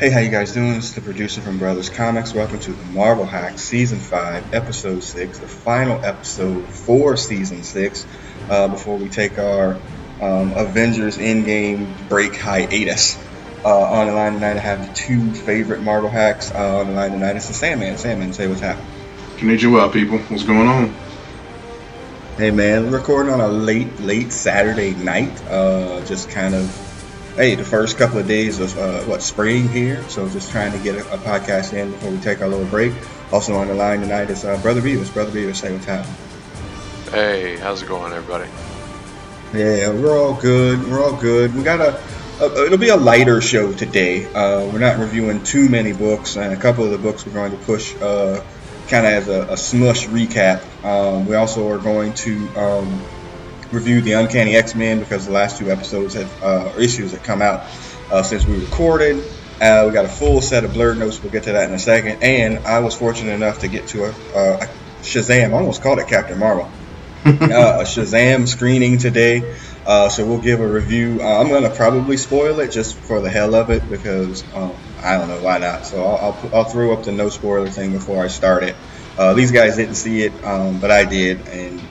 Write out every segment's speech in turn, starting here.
Hey, how you guys doing? It's the producer from Brothers Comics. Welcome to the Marvel Hacks Season 5, Episode 6, the final episode for Season 6, uh, before we take our um, Avengers Endgame break hiatus. Uh, on the line tonight, I have the two favorite Marvel hacks. Uh, on the line tonight it's the Sandman. Sandman, say what's happening. Konnichiwa, people. What's going on? Hey, man, recording on a late, late Saturday night. Uh, just kind of hey, the first couple of days of uh, what spring here, so just trying to get a, a, podcast in before we take our little break. Also on the line tonight is uh, Brother Beavis. Brother Beavis, say what's happening. Hey, how's it going, everybody? Yeah, we're all good. We're all good. We got a, a it'll be a lighter show today. Uh, we're not reviewing too many books, and a couple of the books we're going to push uh, kind of as a, a, smush recap. Um, we also are going to um, reviewed the Uncanny X Men because the last two episodes have uh, issues have come out uh, since we recorded. Uh, we got a full set of blurred notes. We'll get to that in a second. And I was fortunate enough to get to a, a Shazam. I almost called it Captain Marvel. Uh, a Shazam screening today. Uh, so we'll give a review. Uh, I'm going to probably spoil it just for the hell of it because um, I don't know why not. So I'll, I'll, I'll, throw up the no spoiler thing before I start it. these guys didn't see it, um, but I did, and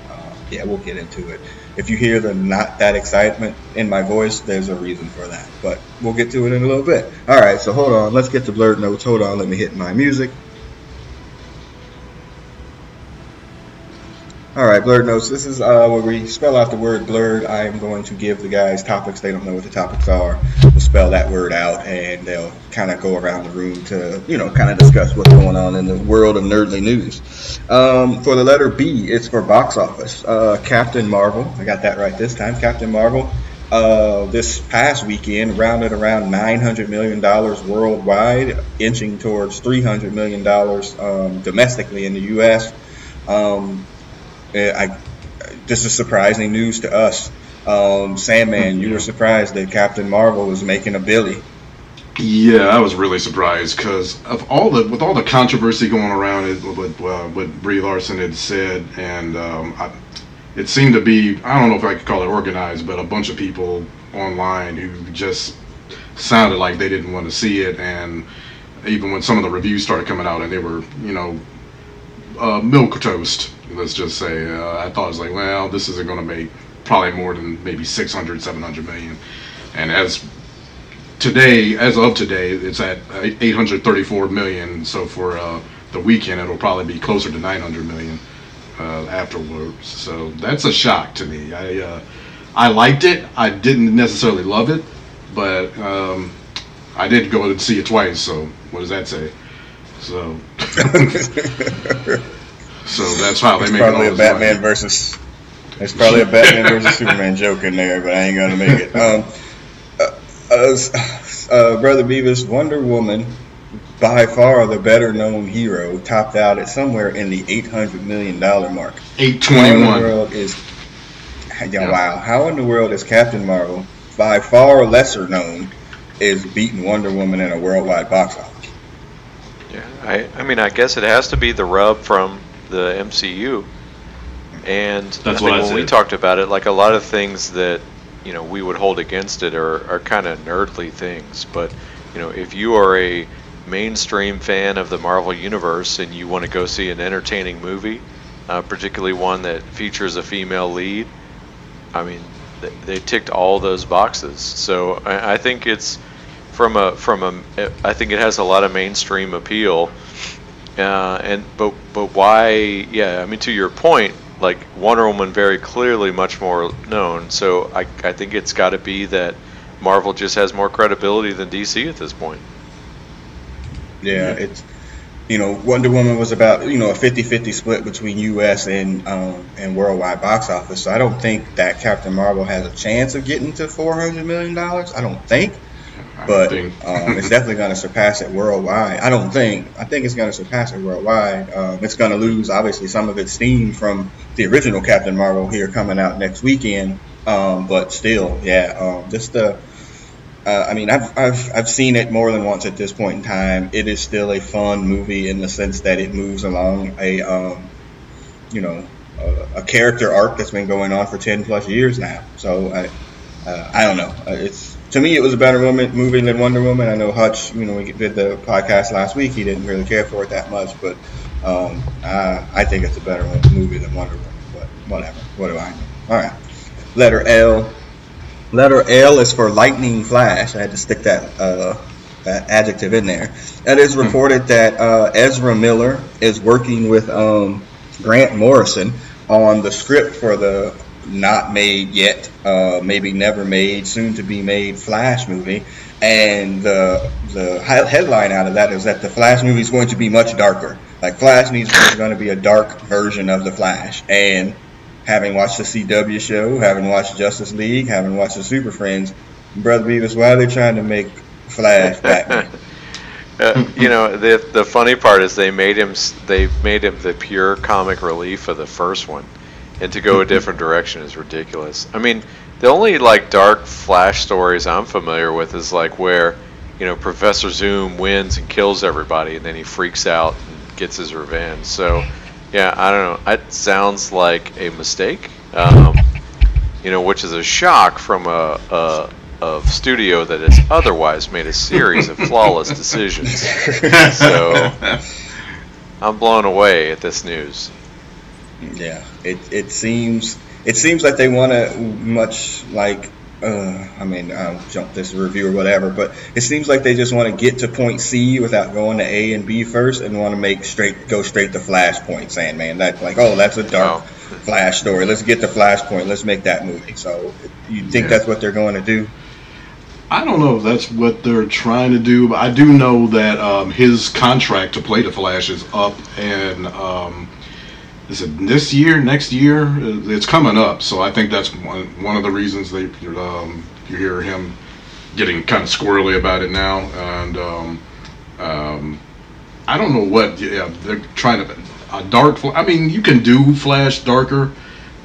yeah, we'll get into it if you hear the not that excitement in my voice, there's a reason for that. But we'll get to it in a little bit. All right, so hold on. Let's get to blurred notes. Hold on. Let me hit my music. All right, blurred notes. This is uh, where we spell out the word blurred. I am going to give the guys topics. They don't know what the topics are. We'll spell that word out, and they'll kind of go around the room to, you know, kind of discuss what's going on in the world of nerdly news. Um, for the letter B, it's for box office. Uh, Captain Marvel. I got that right this time. Captain Marvel. Uh, this past weekend rounded around $900 million worldwide, inching towards $300 million um, domestically in the U.S. Um, I, this is surprising news to us. Um, Sandman, you were surprised that Captain Marvel was making a Billy. Yeah, I was really surprised because of all the with all the controversy going around with uh, what Brie Larson had said, and um, I, it seemed to be I don't know if I could call it organized, but a bunch of people online who just sounded like they didn't want to see it, and even when some of the reviews started coming out and they were you know uh, milk toast let's just say. Uh, I thought it was like, well, this isn't going to make probably more than maybe 600, 700 million. And as today, as of today, it's at 834 million. So for uh, the weekend, it'll probably be closer to 900 million uh, afterwards. So that's a shock to me. I uh, I liked it. I didn't necessarily love it, but um, I did go and see it twice. So what does that say? So. So that's how they make probably a Batman money. versus. There's probably a Batman versus Superman joke in there, but I ain't gonna make it. Um, uh, uh, uh, Brother Beavis, Wonder Woman, by far the better known hero, topped out at somewhere in the eight hundred million dollar mark. Eight twenty one. world is. Yeah, wow. How in the world is Captain Marvel, by far lesser known, is beating Wonder Woman in a worldwide box office? I, I mean, I guess it has to be the rub from the MCU. And That's I think when we talked about it, like a lot of things that you know we would hold against it are, are kind of nerdly things. But you know, if you are a mainstream fan of the Marvel universe and you want to go see an entertaining movie, uh, particularly one that features a female lead, I mean, they, they ticked all those boxes. So I, I think it's from a from a I think it has a lot of mainstream appeal uh, and but but why? Yeah, I mean to your point, like Wonder Woman very clearly much more known. So I I think it's got to be that Marvel just has more credibility than DC at this point. Yeah, it's you know Wonder Woman was about you know a 50-50 split between U.S. and um, and worldwide box office. So I don't think that Captain Marvel has a chance of getting to four hundred million dollars. I don't think but um, it's definitely going to surpass it worldwide. I don't think. I think it's going to surpass it worldwide. Um, it's going to lose obviously some of its steam from the original Captain Marvel here coming out next weekend. Um, but still, yeah, um, just the. Uh, I mean, I've, I've I've seen it more than once at this point in time. It is still a fun movie in the sense that it moves along a, um, you know, a, a character arc that's been going on for ten plus years now. So I, uh, I don't know. Uh, it's to me, it was a better woman, movie than Wonder Woman. I know Hutch, you know, we did the podcast last week. He didn't really care for it that much, but um, I, I think it's a better movie than Wonder Woman. But whatever. What do I know? All right. Letter L. Letter L is for Lightning Flash. I had to stick that, uh, that adjective in there. It is hmm. reported that uh, Ezra Miller is working with um, Grant Morrison on the script for the not made yet, uh, maybe never made, soon to be made Flash movie. And the the headline out of that is that the Flash movie is going to be much darker. Like Flash needs is going to be a dark version of the Flash. And having watched the CW show, having watched Justice League, having watched the Super Friends, Brother Beavis, why are they trying to make Flash Batman? Uh, you know the the funny part is they made him they made him the pure comic relief of the first one and to go a different direction is ridiculous. I mean, the only like dark Flash stories I'm familiar with is like where you know Professor Zoom wins and kills everybody, and then he freaks out and gets his revenge. So, yeah, I don't know. It sounds like a mistake, um, you know, which is a shock from a, a of studio that has otherwise made a series of flawless decisions. So, I'm blown away at this news. Yeah, it it seems it seems like they want to much like uh, I mean, I'll jump this review or whatever, but it seems like they just want to get to point C without going to A and B first, and want to make straight go straight to Flashpoint. Sandman, that like, oh, that's a dark oh. Flash story. Let's get to Flashpoint. Let's make that movie. So, you think yeah. that's what they're going to do? I don't know if that's what they're trying to do, but I do know that um, his contract to play the Flash is up, and um, is it this year, next year? Uh, it's coming up, so I think that's one one of the reasons they um, you hear him getting kind of squirrely about it now, and um, um, I don't know what. Yeah, they're trying to a dark. I mean, you can do Flash darker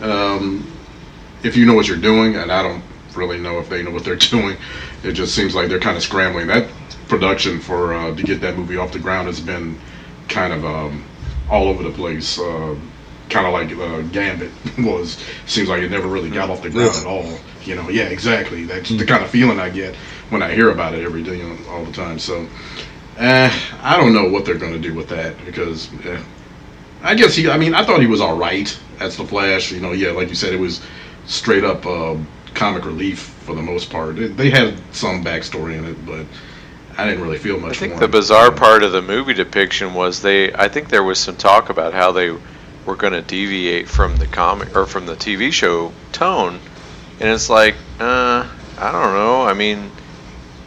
um, if you know what you're doing, and I don't really know if they know what they're doing. It just seems like they're kind of scrambling. That production for uh, to get that movie off the ground has been kind of um, all over the place. Uh, kind of like uh, Gambit was. Seems like it never really got off the ground at all. You know, yeah, exactly. That's the kind of feeling I get when I hear about it every day, you know, all the time. So, eh, I don't know what they're going to do with that because eh, I guess he. I mean, I thought he was all right as the Flash. You know, yeah, like you said, it was straight up uh, comic relief for the most part. It, they had some backstory in it, but. I didn't really feel much. I think the bizarre part of the movie depiction was they. I think there was some talk about how they we're going to deviate from the comic or from the TV show tone, and it's like, uh, I don't know. I mean,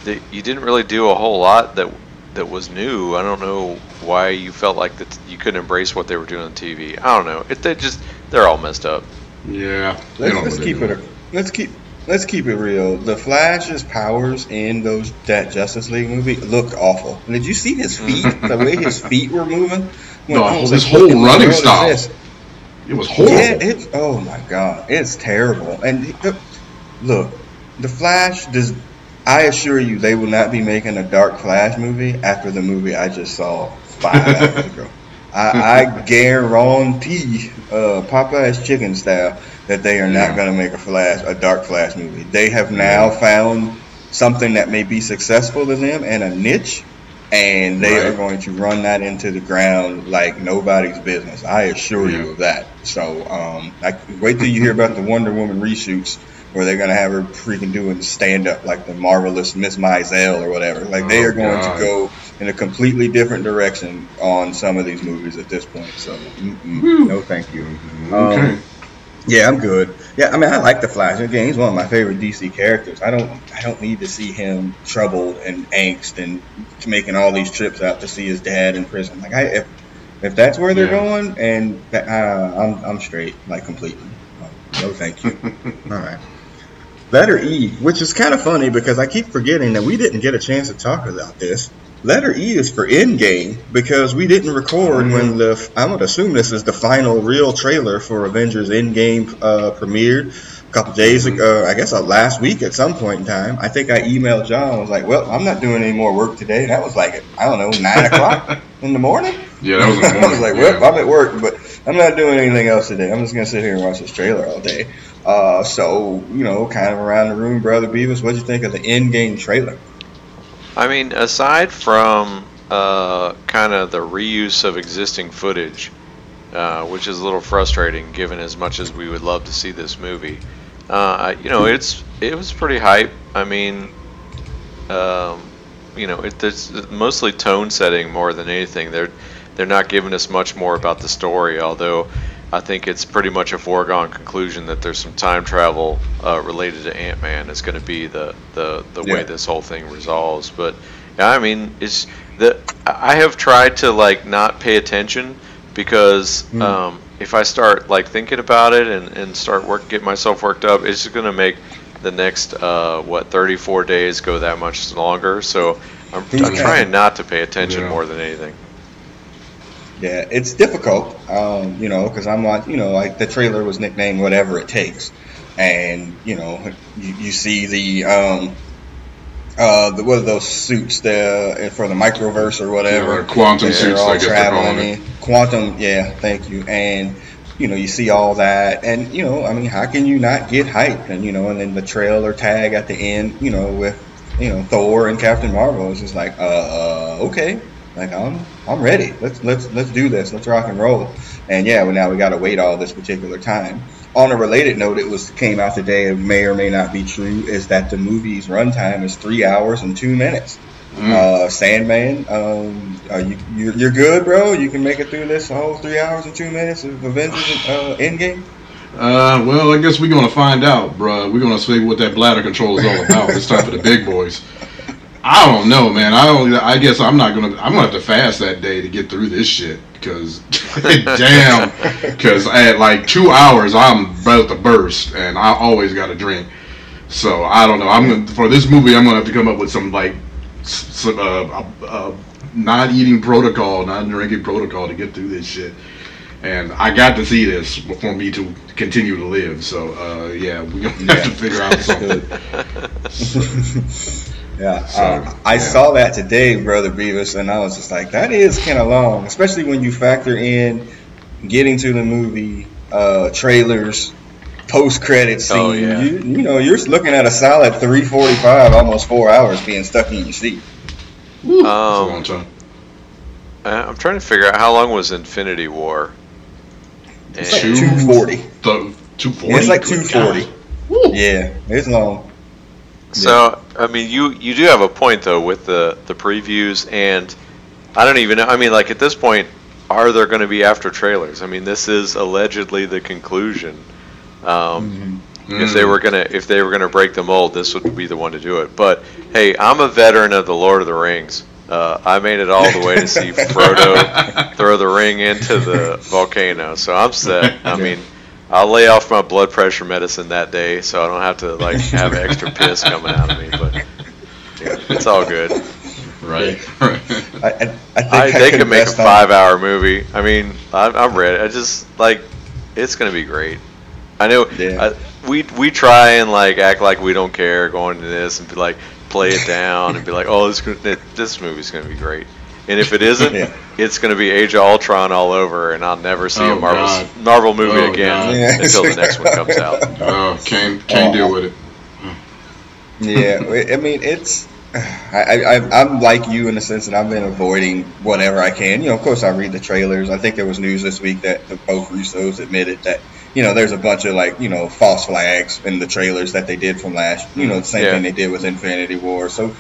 the, you didn't really do a whole lot that that was new. I don't know why you felt like that you couldn't embrace what they were doing on TV. I don't know. It they just they're all messed up. Yeah. Let's, let's keep it. let's keep. Let's keep it real. The Flash's powers in those that Justice League movie looked awful. Did you see his feet? the way his feet were moving? no, his like, whole running style. It was horrible. Yeah, it's oh my god, it's terrible. And look, the Flash does. I assure you, they will not be making a Dark Flash movie after the movie I just saw five hours ago. I, I guarantee, uh, Popeye's Chicken style, that they are not going to make a Flash, a Dark Flash movie. They have now found something that may be successful to them and a niche and they right. are going to run that into the ground like nobody's business. I assure yeah. you of that. So, um, I wait till you hear about the Wonder Woman reshoots where they're going to have her freaking doing stand up like the marvelous Miss Maisel or whatever. Like oh, they are going God. to go in a completely different direction on some of these movies at this point. So, no, thank you. Okay. Yeah, I'm good. Yeah, I mean, I like the Flash. Again, he's one of my favorite DC characters. I don't, I don't need to see him troubled and angst and making all these trips out to see his dad in prison. Like, I, if, if that's where they're yeah. going, and uh, I'm, I'm straight, like completely. No, thank you. all right. Letter E, which is kind of funny because I keep forgetting that we didn't get a chance to talk about this. Letter E is for Endgame because we didn't record mm-hmm. when the. I would assume this is the final real trailer for Avengers Endgame uh, premiered a couple days mm-hmm. ago. I guess uh, last week at some point in time. I think I emailed John. I was like, "Well, I'm not doing any more work today." And that was like, I don't know, nine o'clock in the morning. Yeah, that was. I was like, "Well, yeah. I'm at work, but I'm not doing anything else today. I'm just gonna sit here and watch this trailer all day." Uh, so you know, kind of around the room, brother Beavis, what do you think of the Endgame trailer? I mean, aside from uh, kind of the reuse of existing footage, uh, which is a little frustrating given as much as we would love to see this movie. Uh, you know, it's it was pretty hype. I mean, um, you know, it, it's mostly tone setting more than anything. They're they're not giving us much more about the story, although I think it's pretty much a foregone conclusion that there's some time travel uh, related to Ant Man is going to be the the, the yeah. way this whole thing resolves. But I mean, it's the I have tried to like not pay attention because mm. um, if I start like thinking about it and, and start work get myself worked up, it's just going to make the next uh, what 34 days go that much longer. So I'm, I'm trying not to pay attention yeah. more than anything. Yeah, it's difficult, um, you know, because I'm like, you know, like the trailer was nicknamed "Whatever It Takes," and you know, you, you see the um, uh, the, what are those suits there for the microverse or whatever? Yeah, quantum suits, I guess it. Quantum, yeah, thank you. And you know, you see all that, and you know, I mean, how can you not get hyped? And you know, and then the trailer tag at the end, you know, with you know Thor and Captain Marvel is just like, uh, uh okay, like I'm I'm ready. Let's let's let's do this. Let's rock and roll. And yeah, well now we got to wait all this particular time. On a related note, it was came out today. It may or may not be true. Is that the movie's runtime is three hours and two minutes. Mm. Uh, Sandman, um, you, you're, you're, good, bro. You can make it through this whole three hours and two minutes of Avengers uh, Endgame. Uh, well, I guess we're gonna find out, bro. We're gonna see what that bladder control is all about. it's time for the big boys. I don't know, man. I don't. I guess I'm not gonna. I'm gonna have to fast that day to get through this shit. Cause damn, cause at like two hours I'm about to burst, and I always got a drink. So I don't know. I'm gonna for this movie. I'm gonna have to come up with some like some uh, uh, uh, not eating protocol, not drinking protocol to get through this shit. And I got to see this for me to continue to live. So uh, yeah, we're gonna yeah. have to figure out something. Yeah, so, uh, I yeah. saw that today, brother Beavis, and I was just like, that is kind of long, especially when you factor in getting to the movie, uh, trailers, post credit scene. Oh, yeah. you, you know, you're looking at a solid three forty five, almost four hours being stuck in your seat. Um, long time. I'm trying to figure out how long was Infinity War. It's like two forty. Two forty. It's like two forty. Yeah, it's long. So I mean, you you do have a point though with the the previews, and I don't even know. I mean, like at this point, are there going to be after trailers? I mean, this is allegedly the conclusion. Um, mm-hmm. If they were gonna if they were gonna break the mold, this would be the one to do it. But hey, I'm a veteran of the Lord of the Rings. Uh, I made it all the way to see Frodo throw the ring into the volcano, so I'm set. I mean. I'll lay off my blood pressure medicine that day, so I don't have to like have extra piss coming out of me. But yeah, it's all good. Right. I, I, I think I, they could make a five-hour movie. I mean, I'm, I'm ready. I just like it's gonna be great. I know. Yeah. I, we we try and like act like we don't care going to this and be like play it down and be like, oh, this this movie's gonna be great. And if it isn't, yeah. it's going to be Age of Ultron all over, and I'll never see oh, a Marvel God. Marvel movie oh, again yeah. until the next one comes out. Oh, can't can't deal with it. yeah, I mean it's. I, I I'm like you in the sense that I've been avoiding whatever I can. You know, of course I read the trailers. I think there was news this week that the, both Russos admitted that you know there's a bunch of like you know false flags in the trailers that they did from last. You know, the same yeah. thing they did with Infinity War. So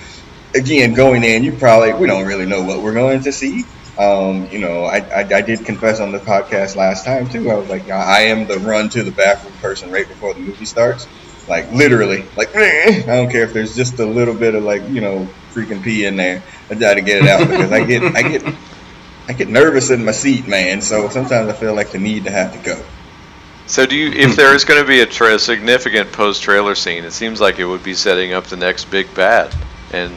again, going in, you probably we don't really know what we're going to see. Um, you know, I, I, I, did confess on the podcast last time too. I was like, I am the run to the bathroom person right before the movie starts. Like literally, like I don't care if there's just a little bit of like you know freaking pee in there. I to get it out because I get I get I get nervous in my seat, man. So sometimes I feel like the need to have to go. So do you? If there is going to be a tra- significant post-trailer scene, it seems like it would be setting up the next big bad, and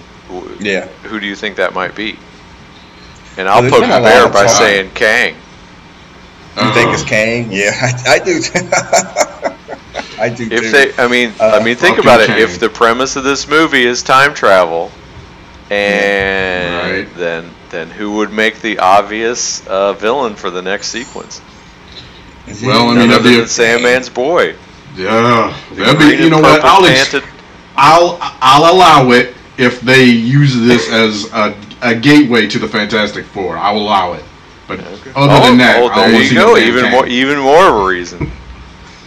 yeah. Who do you think that might be? And I'll well, poke the bear by saying Kang. You uh-huh. think it's Kang? Yeah, I, I do. I do. If too. they, I mean, uh, I mean, think about it. If the premise of this movie is time travel, and right. then then who would make the obvious uh, villain for the next sequence? Well, I mean, that'd be a, Sandman's boy. Yeah, that'd be. You know what? I'll, ex- I'll I'll allow it if they use this as a, a gateway to the Fantastic Four. I will allow it. But okay. other oh, than that, oh, there you go. Even more, even more of a reason.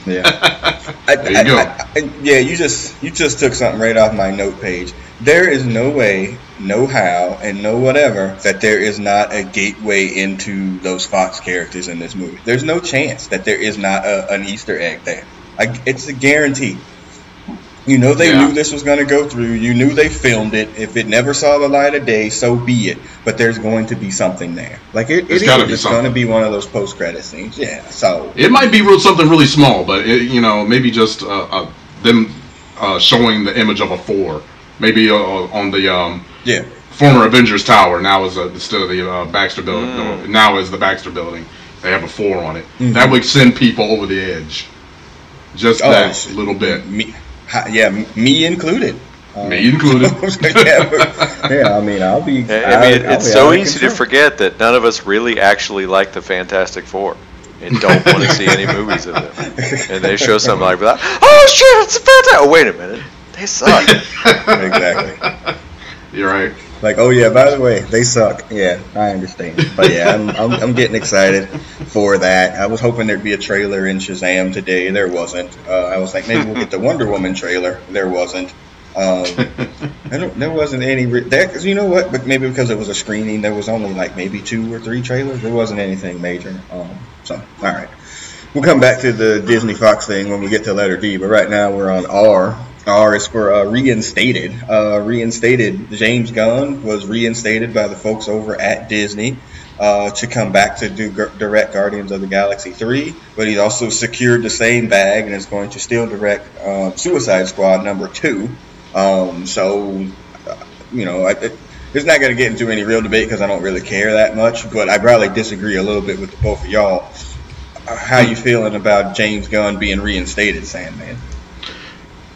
Yeah. I, there you I, go. I, yeah, you just you just took something right off my note page. There is no way, no how, and no whatever that there is not a gateway into those Fox characters in this movie. There's no chance that there is not a, an Easter egg there. I, it's a guarantee. You know they yeah. knew this was going to go through. You knew they filmed it. If it never saw the light of day, so be it. But there's going to be something there. Like it, it is. It's going to be one of those post credit scenes. Yeah. So it might be real, something really small, but it, you know maybe just uh, uh, them uh, showing the image of a four, maybe uh, on the um, yeah former Avengers Tower. Now is instead of the uh, Baxter building. Mm. now is the Baxter building. They have a four on it. Mm-hmm. That would send people over the edge. Just oh, that little bit. Me, yeah, me included. Um, me included. yeah, yeah, I mean, I'll be. I, I mean, I'll, it's I'll so easy to forget that none of us really actually like the Fantastic Four and don't want to see any movies of them. And they show something like that. Oh shit! It's a fantastic. Oh wait a minute, they suck. exactly. You're right. Like, oh yeah, by the way, they suck. Yeah, I understand. But yeah, I'm, I'm, I'm, getting excited for that. I was hoping there'd be a trailer in Shazam today. There wasn't. Uh, I was like, maybe we'll get the Wonder Woman trailer. There wasn't. Um, there wasn't any re- because you know what? But maybe because it was a screening, there was only like maybe two or three trailers. There wasn't anything major. Um, so all right, we'll come back to the Disney Fox thing when we get to letter D. But right now we're on R. R is for uh, reinstated. Uh, reinstated. James Gunn was reinstated by the folks over at Disney uh, to come back to do direct Guardians of the Galaxy 3, but he's also secured the same bag and is going to still direct uh, Suicide Squad number two. Um, so, uh, you know, I, it, it's not going to get into any real debate because I don't really care that much, but I probably disagree a little bit with both of y'all. How you feeling about James Gunn being reinstated, Sandman?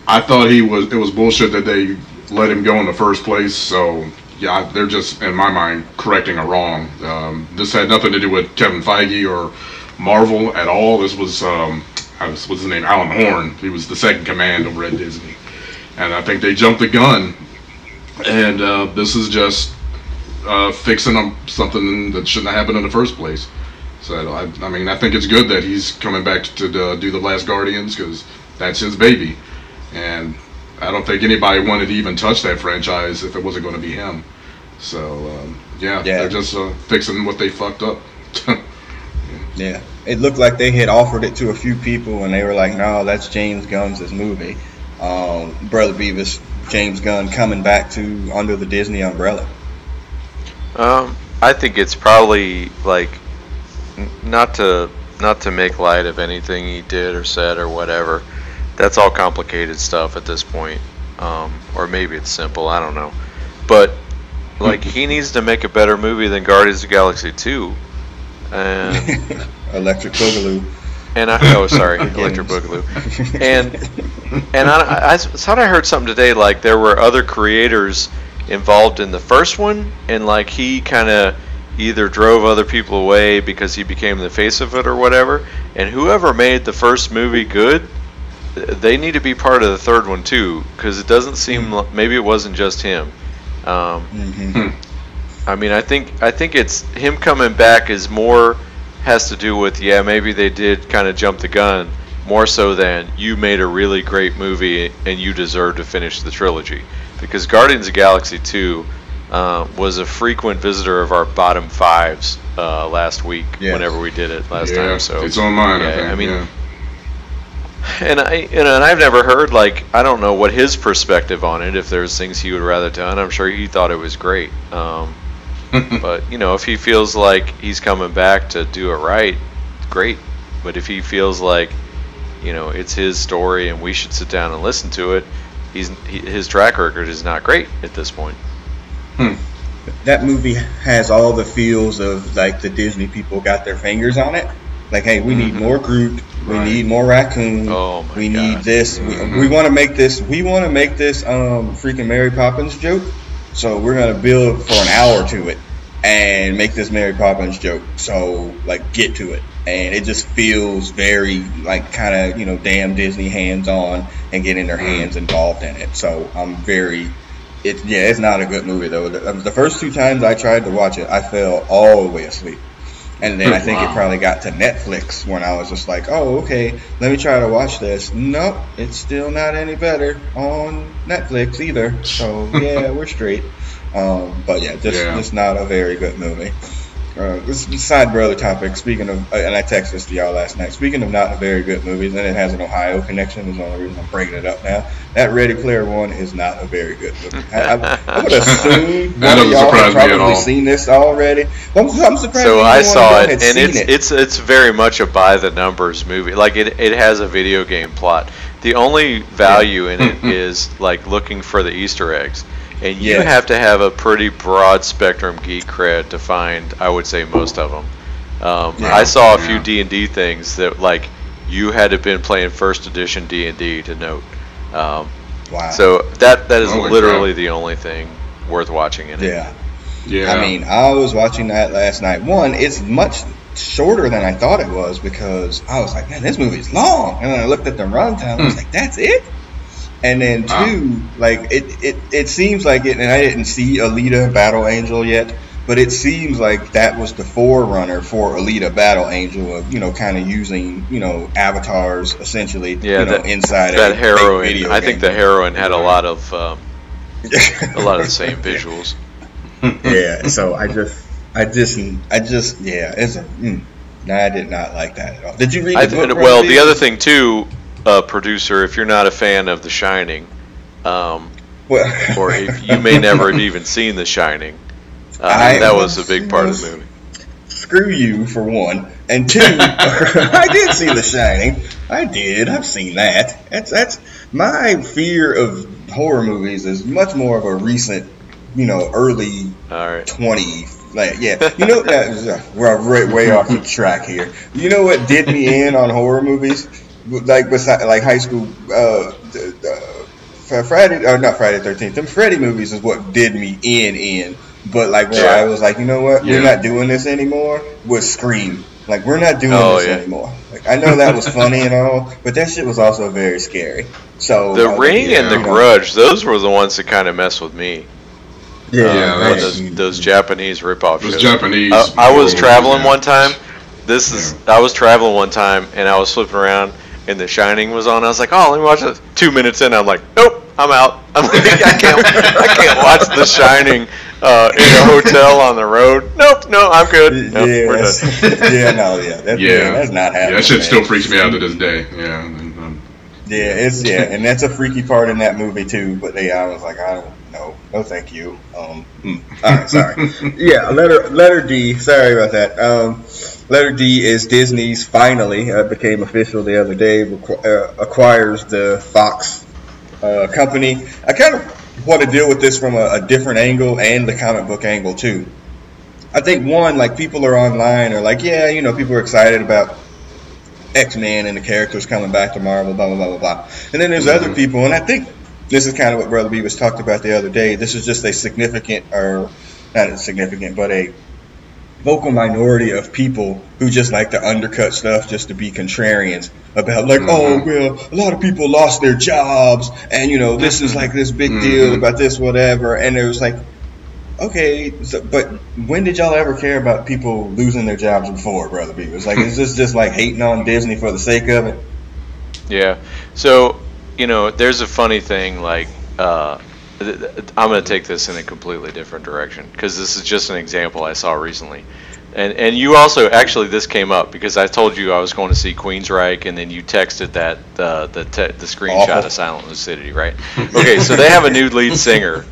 I thought he was it was bullshit that they let him go in the first place. So yeah, they're just in my mind correcting a wrong. Um, this had nothing to do with Kevin Feige or Marvel at all. This was um, what's his name? Alan Horn. He was the second command over at Disney, and I think they jumped the gun. And uh, this is just uh, fixing something that shouldn't have happened in the first place. So I, I mean, I think it's good that he's coming back to, to uh, do the Last Guardians because that's his baby and I don't think anybody wanted to even touch that franchise if it wasn't going to be him. So um, yeah, yeah, they're just uh, fixing what they fucked up. yeah, it looked like they had offered it to a few people, and they were like, "No, that's James Gunn's movie." Um, Brother Beavis, James Gunn coming back to under the Disney umbrella. Um, I think it's probably like not to not to make light of anything he did or said or whatever that's all complicated stuff at this point. Um, or maybe it's simple. I don't know. But like he needs to make a better movie than Guardians of Galaxy Two. And Electric Boogaloo. And I oh sorry, Electric Boogaloo. And and I, I thought I heard something today like there were other creators involved in the first one, and like he kind of either drove other people away because he became the face of it or whatever. And whoever made the first movie good they need to be part of the third one too, because it doesn't seem mm-hmm. like maybe it wasn't just him. Um, mm-hmm. I mean, I think I think it's him coming back is more has to do with yeah maybe they did kind of jump the gun more so than you made a really great movie and you deserve to finish the trilogy because Guardians of Galaxy 2 uh, was a frequent visitor of our bottom fives uh, last week yeah. whenever we did it last yeah, time. So it's on mine. Yeah, I, think, I mean, yeah and I you know, and I've never heard like I don't know what his perspective on it. If there's things he would rather done, I'm sure he thought it was great. Um, but you know, if he feels like he's coming back to do it right, great. But if he feels like you know it's his story and we should sit down and listen to it, he's he, his track record is not great at this point. Hmm. That movie has all the feels of like the Disney people got their fingers on it. Like, hey, we need mm-hmm. more Groot. We right. need more raccoon. Oh we God. need this. Mm-hmm. We, we want to make this. We want to make this um freaking Mary Poppins joke. So we're gonna build for an hour to it and make this Mary Poppins joke. So like, get to it. and it just feels very like kind of you know damn Disney hands on and getting their hands mm. involved in it. So I'm very. It, yeah, it's not a good movie though. The, the first two times I tried to watch it, I fell all the way asleep. And then I think wow. it probably got to Netflix when I was just like, oh, okay, let me try to watch this. Nope, it's still not any better on Netflix either. So yeah, we're straight. Um, but yeah, just yeah. just not a very good movie. Uh, this is side brother topic. Speaking of, uh, and I texted this to y'all last night. Speaking of not very good movies, and it has an Ohio connection. Is the only reason I'm bringing it up now. That Ready Player One is not a very good movie. I, I, I would assume one of y'all have probably seen this already. I'm, I'm surprised. So I saw it, and it's it. it's it's very much a by the numbers movie. Like it it has a video game plot. The only value in it is like looking for the Easter eggs and you yes. have to have a pretty broad spectrum geek cred to find i would say most of them um, yeah, i saw a yeah. few d&d things that like you had to have been playing first edition d&d to note um, wow. so that that is oh literally God. the only thing worth watching in yeah. it yeah i mean i was watching that last night one it's much shorter than i thought it was because i was like man this movie's long and then i looked at the runtime i was hmm. like that's it and then two, like it, it, it seems like it, and I didn't see Alita Battle Angel yet, but it seems like that was the forerunner for Alita Battle Angel of you know kind of using you know avatars essentially yeah, you know, that, inside that heroine. I think the heroine had a lot of um, a lot of the same visuals. yeah, so I just I just I just yeah, it's a. Mm, I did not like that at all. Did you read the book? Well, the other thing too uh, producer, if you're not a fan of The Shining, um, or if you may never have even seen The Shining, uh, that was a big part of the movie. Screw you for one, and two, I did see The Shining. I did. I've seen that. That's that's my fear of horror movies is much more of a recent, you know, early right. twenty like, yeah, you know, uh, we're way off the track here. You know what did me in on horror movies? Like beside like high school uh, uh Friday or not Friday Thirteenth. Them Freddy movies is what did me in in. But like where yeah. I was like, you know what, yeah. we're not doing this anymore. Was Scream. Like we're not doing oh, this yeah. anymore. Like I know that was funny and all, but that shit was also very scary. So the Ring like, and the Grudge, those were the ones that kind of messed with me. Yeah, um, yeah those, those Japanese ripoff. Those Japanese. Uh, I was traveling one time. This is I was traveling one time and I was flipping around and The Shining was on. I was like, oh, let me watch this. Two minutes in, I'm like, nope, I'm out. I'm like, I can't, I can't watch The Shining uh, in a hotel on the road. Nope, no, I'm good. Nope, yeah, we're done. yeah, no, yeah, that, yeah. yeah, that's not happening. Yeah, that shit still freaks me out to this day. Yeah. Um, yeah, it's yeah, and that's a freaky part in that movie too. But yeah, I was like, I don't know, no, thank you. Um, hmm. all right, sorry. yeah, letter letter D. Sorry about that. Um, Letter D is Disney's finally uh, became official the other day requ- uh, acquires the Fox uh, company. I kind of want to deal with this from a, a, different angle and the comic book angle too. I think one like people are online are like yeah you know people are excited about X Men and the characters coming back to Marvel blah blah blah blah blah and then there's mm-hmm. other people and I think this is kind of what Brother B was talked about the other day. This is just a significant or not a significant but a vocal minority of people who just like to undercut stuff just to be contrarians about like oh, mm-hmm. oh well a lot of people lost their jobs and you know this is like this big mm-hmm. deal about this whatever and it was like okay so, but when did y'all ever care about people losing their jobs before brother b was like is this just like hating on disney for the sake of it yeah so you know there's a funny thing like uh I'm going to take this in a completely different direction because this is just an example I saw recently. And and you also actually this came up because I told you I was going to see Queensryche and then you texted that uh, the te- the screenshot Awful. of Silent Lucidity, right? Okay, so they have a new lead singer.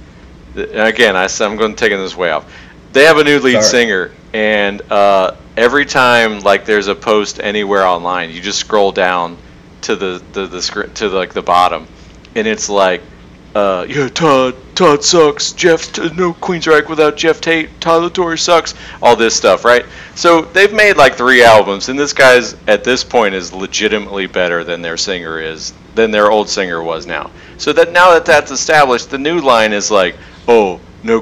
Again, I, I'm going to take this way off. They have a new lead Sorry. singer, and uh, every time like there's a post anywhere online, you just scroll down to the the, the to the, like the bottom, and it's like uh, yeah, Todd, Todd sucks. Jeff, no Queensryche without Geoff Tate. Todd La Torre sucks. All this stuff, right? So they've made like three albums, and this guy's at this point is legitimately better than their singer is, than their old singer was now. So that now that that's established, the new line is like, oh, no,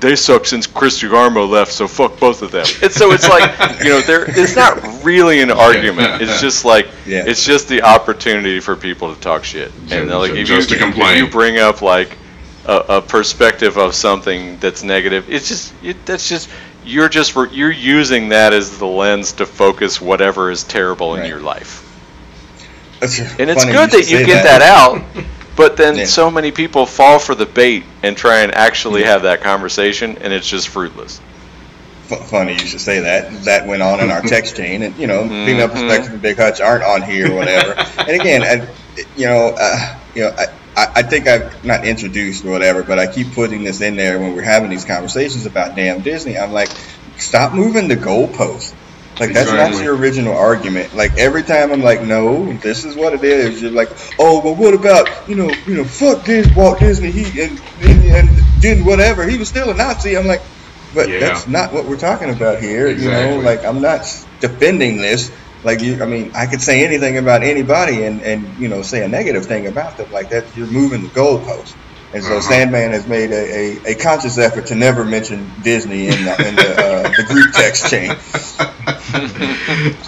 they suck since Chris DeGarmo left, so fuck both of them. And so it's like, you know, there it's not really an argument. It's just like yeah. it's just the opportunity for people to talk shit. And like if just you, to complain. if you bring up like a, a, perspective of something that's negative, it's just it, that's just you're just you're using that as the lens to focus whatever is terrible in your life. and it's good that you get that, that out. But then yeah. so many people fall for the bait and try and actually have that conversation, and it's just fruitless. funny you should say that. That went on in our text chain, and you know, mm-hmm. female perspective and big hutch aren't on here or whatever. and again, I, you know, uh, you know, I, I, think I've not introduced or whatever, but I keep putting this in there when we're having these conversations about damn Disney. I'm like, stop moving the goalpost. Like that's exactly. not your original argument. Like every time I'm like, no, this is what it is. You're like, oh, but what about you know, you know, fuck this Walt Disney. He and and, and did whatever. He was still a Nazi. I'm like, but yeah. that's not what we're talking about here. Exactly. You know, like I'm not defending this. Like you, I mean, I could say anything about anybody and and you know say a negative thing about them. Like that, you're moving the goalpost. And so uh-huh. Sandman has made a, a, a, conscious effort to never mention Disney in the, in the, uh, the group text chain.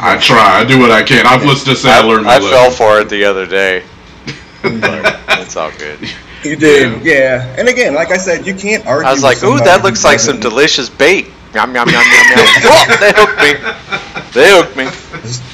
I try. I do what I can. I've listened to say I, I learned my I fell for it the other day. but it's all good. You did, yeah. yeah. And again, like I said, you can't argue. I was like, "Ooh, that looks like some delicious bait." Yum yum yum yum yum. oh, they hooked me. They hooked me.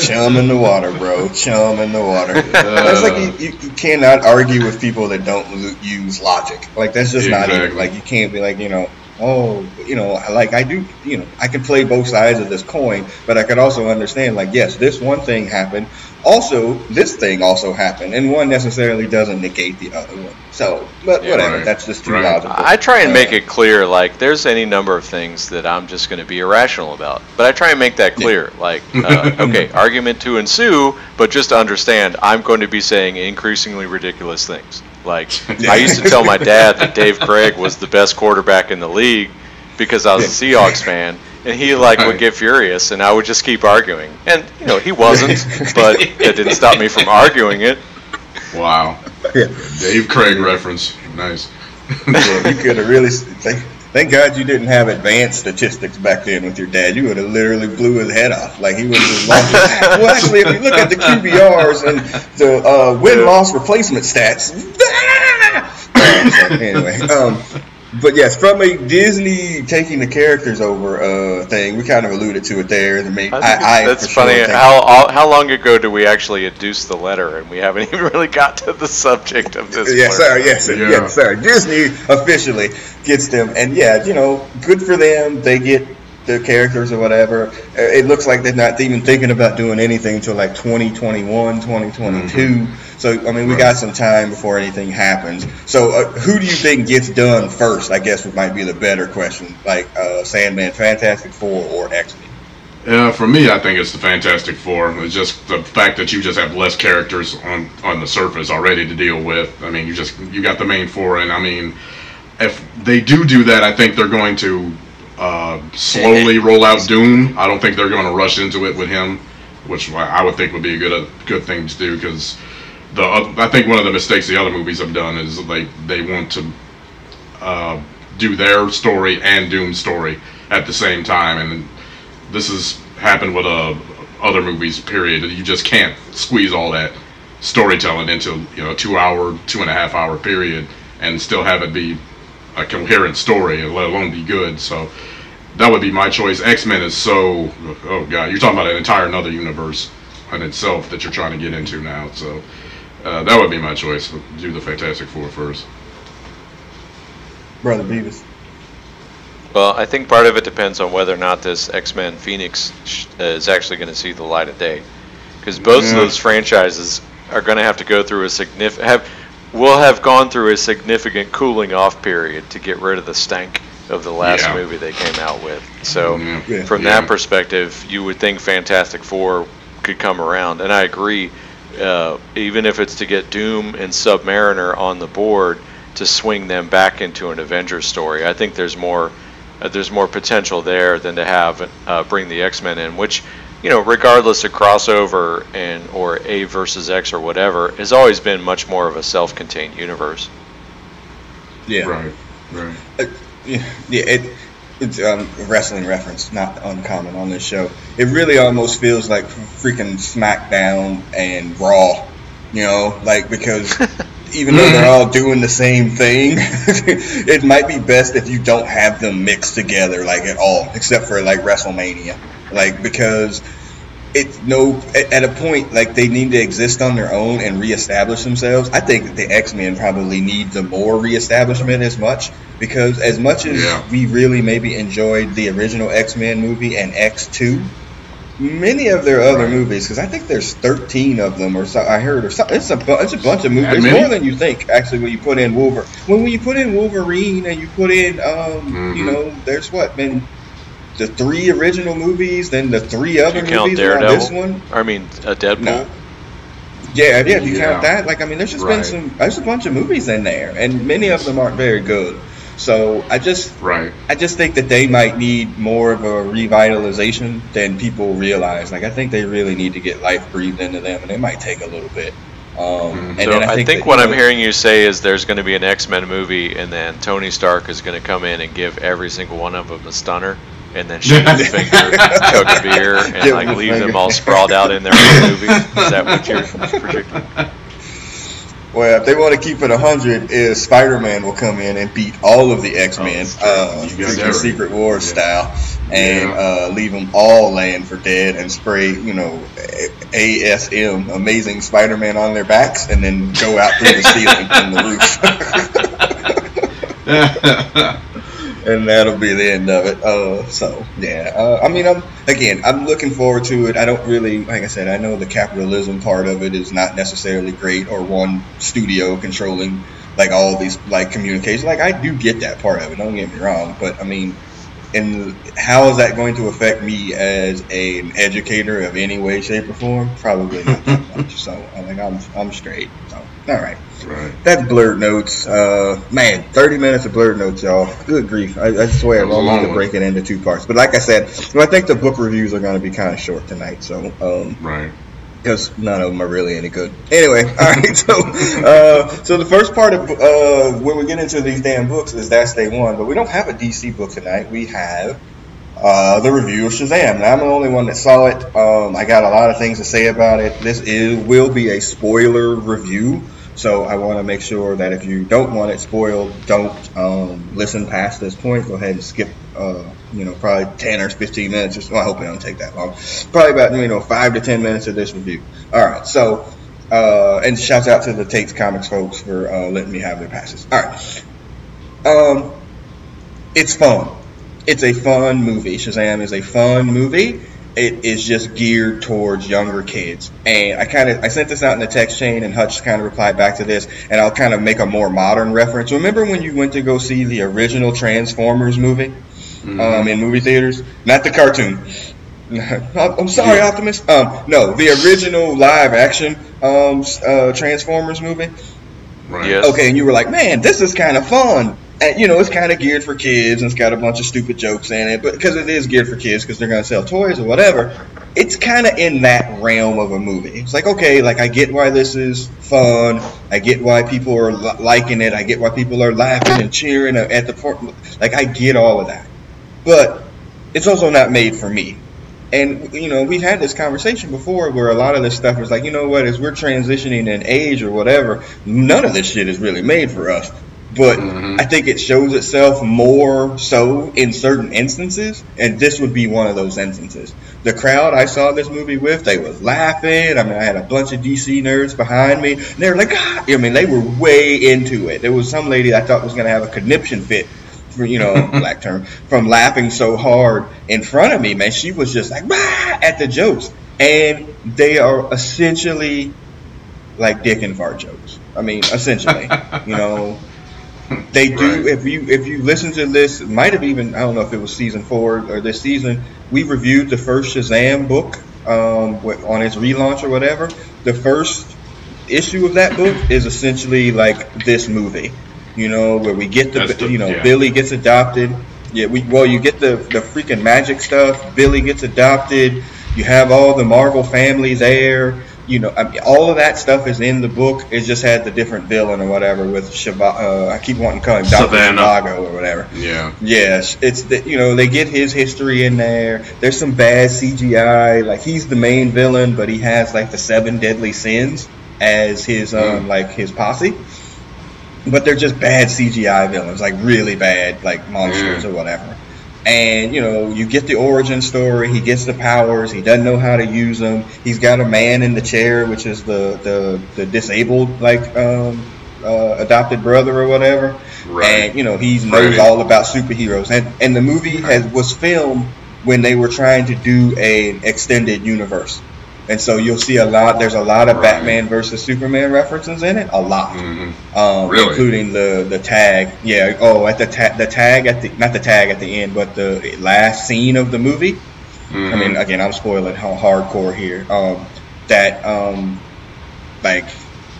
Chum in the water, bro. Chum in the water. It's like you, you, you, cannot argue with people that don't use logic. Like that's just exactly. not even like you can't be like you know oh you know like I do you know I can play both sides of this coin, but I could also understand like yes this one thing happened also this thing also happened and one necessarily doesn't negate the other one so but yeah, whatever right. that's just too right. logical i try and uh, make it clear like there's any number of things that i'm just going to be irrational about but i try and make that clear yeah. like uh, okay argument to ensue but just to understand i'm going to be saying increasingly ridiculous things like yeah. i used to tell my dad that dave Krieg was the best quarterback in the league because i was a seahawks fan and he like would get furious, and I would just keep arguing. And you know, he wasn't, but it didn't stop me from arguing it. Wow. Yeah. Dave Krieg reference. Nice. yeah, you could have really. Thank, thank God you didn't have advanced statistics back then with your dad. You would have literally blew his head off. Like he was just well, actually, if you look at the QBRs and the uh, win loss replacement stats. so, anyway, um, but yes, from a Disney taking the characters over uh, thing, we kind of alluded to it there. I mean, I, I, that's funny. Sure how how long ago did we actually introduce the letter, and we haven't even really got to the subject of this? yes, sir. Yes, sir. Yeah. Yes, sir. Disney officially gets them, and yeah, you know, good for them. They get the characters or whatever. It looks like they're not even thinking about doing anything until like 2021, 2022. Mm-hmm. So, I mean, we right. got some time before anything happens. So, uh, who do you think gets done first? I guess might be the better question. Like uh, Sandman, Fantastic Four, or X Men? Yeah, for me, I think it's the Fantastic Four. It's just the fact that you just have less characters on on the surface already to deal with. I mean, you just you got the main four, and I mean, if they do do that, I think they're going to uh, slowly roll out Doom. I don't think they're going to rush into it with him, which I would think would be a good a good thing to do because the I think one of the mistakes the other movies have done is like they want to uh, do their story and Doom's story at the same time, and this has happened with uh, other movies. Period. You just can't squeeze all that storytelling into you know a two hour, two and a half hour period and still have it be a coherent story, and let alone be good. So that would be my choice. X Men is so oh god, you're talking about an entire another universe in itself that you're trying to get into now. So uh, that would be my choice. Do the Fantastic Four first. Brother Beavis. Well, I think part of it depends on whether or not this X Men Phoenix is actually going to see the light of day, because both yeah. of those franchises are going to have to go through a significant have will have gone through a significant cooling off period to get rid of the stank of the last yeah. movie they came out with. So, yeah. from yeah. that perspective, you would think Fantastic Four could come around, and I agree. Uh, even if it's to get Doom and Submariner on the board to swing them back into an Avengers story, I think there's more uh, there's more potential there than to have uh, bring the X Men in, which you know, regardless of crossover and or A versus X or whatever, has always been much more of a self-contained universe. Yeah. Right. Right. Uh, yeah. yeah it, it's um, wrestling reference, not uncommon on this show. It really almost feels like freaking SmackDown and Raw, you know, like because even though they're all doing the same thing, it might be best if you don't have them mixed together like at all, except for like WrestleMania, like because it's no at, a point like they need to exist on their own and reestablish themselves. I think the X Men probably need the more reestablishment as much because as much as yeah. we really maybe enjoyed the original X Men movie and X two, many of their other right. movies because I think there's 13 of them or so I heard or something. it's a it's a bunch of movies more than you think actually when you put in Wolverine when, when you put in Wolverine and you put in um mm-hmm. you know there's what been the three original movies, then the three other movies Daredevil? this one. I mean, a Deadpool. No. Yeah, yeah. If you yeah. count that, like I mean, there's just right. been some. There's a bunch of movies in there, and many of them aren't very good. So I just, right. I just think that they might need more of a revitalization than people realize. Like I think they really need to get life breathed into them, and it might take a little bit. Um, mm-hmm. so I think, I think that, what know, I'm hearing you say is there's going to be an X Men movie, and then Tony Stark is going to come in and give every single one of them a stunner and then shoot the finger, chug a beer, and Give like leave finger. them all sprawled out in their own movie. Is that what you're predicting? Well, if they want to keep it 100, is Spider-Man will come in and beat all of the X-Men, oh, uh, Secret Wars yeah. style, and yeah. uh, leave them all laying for dead and spray, you know, ASM, Amazing Spider-Man on their backs, and then go out through the ceiling from the roof. and that'll be the end of it. Uh, so yeah, uh, I mean, I'm again, I'm looking forward to it. I don't really, like I said, I know the capitalism part of it is not necessarily great, or one studio controlling like all these like communication. Like I do get that part of it. Don't get me wrong, but I mean, and how is that going to affect me as a, an educator of any way, shape, or form? Probably not much. So I think I'm I'm straight. So all right. Right. That's blurred notes. Uh, man, 30 minutes of blurred notes, y'all. Good grief. I, I swear, I'm going to break it into two parts. But like I said, well, I think the book reviews are going to be kind of short tonight. So, um, right. Because none of them are really any good. Anyway, all right. So, uh, so the first part of uh, when we get into these damn books is that's day one. But we don't have a DC book tonight. We have uh, the review of Shazam. Now, I'm the only one that saw it. Um, I got a lot of things to say about it. This is will be a spoiler review. So I want to make sure that if you don't want it spoiled, don't um, listen past this point. Go ahead and skip, uh, you know, probably 10 or 15 minutes. Or so. Well, I hope it don't take that long. Probably about, you know, 5 to 10 minutes of this review. All right. So, uh, and shouts out to the Tate's Comics folks for uh, letting me have their passes. All right. Um, it's fun. It's a fun movie. Shazam is a fun movie it is just geared towards younger kids. And I kind of I sent this out in the text chain, and Hutch kind of replied back to this, and I'll kind of make a more modern reference. Remember when you went to go see the original Transformers movie mm-hmm. um, in movie theaters? Not the cartoon. I'm sorry, yeah. Optimus. Um, no, the original live action um, uh, Transformers movie. Right. Yes. Okay, and you were like, man, this is kind of fun and, you know, it's kind of geared for kids and it's got a bunch of stupid jokes in it, but because it is geared for kids because they're going to sell toys or whatever, it's kind of in that realm of a movie. It's like, okay, like I get why this is fun. I get why people are li- liking it. I get why people are laughing and cheering at the port. Like, I get all of that. But it's also not made for me. And, you know, we've had this conversation before where a lot of this stuff is like, you know what, as we're transitioning in age or whatever, none of this shit is really made for us but mm-hmm. I think it shows itself more so in certain instances, and this would be one of those instances. The crowd I saw this movie with, they was laughing. I mean, I had a bunch of DC nerds behind me, and they were like, ah! I mean, they were way into it. There was some lady I thought was going to have a conniption fit, you know, black term, from laughing so hard in front of me, man. She was just like, at the jokes. And they are essentially like dick and fart jokes. I mean, essentially, you know, they do. Right. If you if you listen to this, it might have even I don't know if it was season four or this season. We reviewed the first Shazam book um, on its relaunch or whatever. The first issue of that book is essentially like this movie. You know, where we get the, the you know yeah. Billy gets adopted. Yeah, we well you get the the freaking magic stuff. Billy gets adopted. You have all the Marvel family there. you know, I mean, all of that stuff is in the book. It just had the different villain or whatever with Sivana. Uh, I keep wanting to call him Doctor Zhivago or whatever. Yeah. Yes, it's the, you know they get his history in there. There's some bad CGI. Like he's the main villain, but he has like the seven deadly sins as his um mm. like his posse. But they're just bad CGI villains, like really bad, like monsters mm. or whatever and you know you get the origin story he gets the powers he doesn't know how to use them he's got a man in the chair which is the the, the disabled like um, uh, adopted brother or whatever right. and you know he knows right. all about superheroes and and the movie has was filmed when they were trying to do an extended universe and so you'll see a lot. There's a lot of right. Batman versus Superman references in it, a lot, mm-hmm. um, really? including the the tag. Yeah. Oh, at the ta- the tag at the not the tag at the end, but the last scene of the movie. Mm-hmm. I mean, again, I'm spoiling how hardcore here. Um, that um, like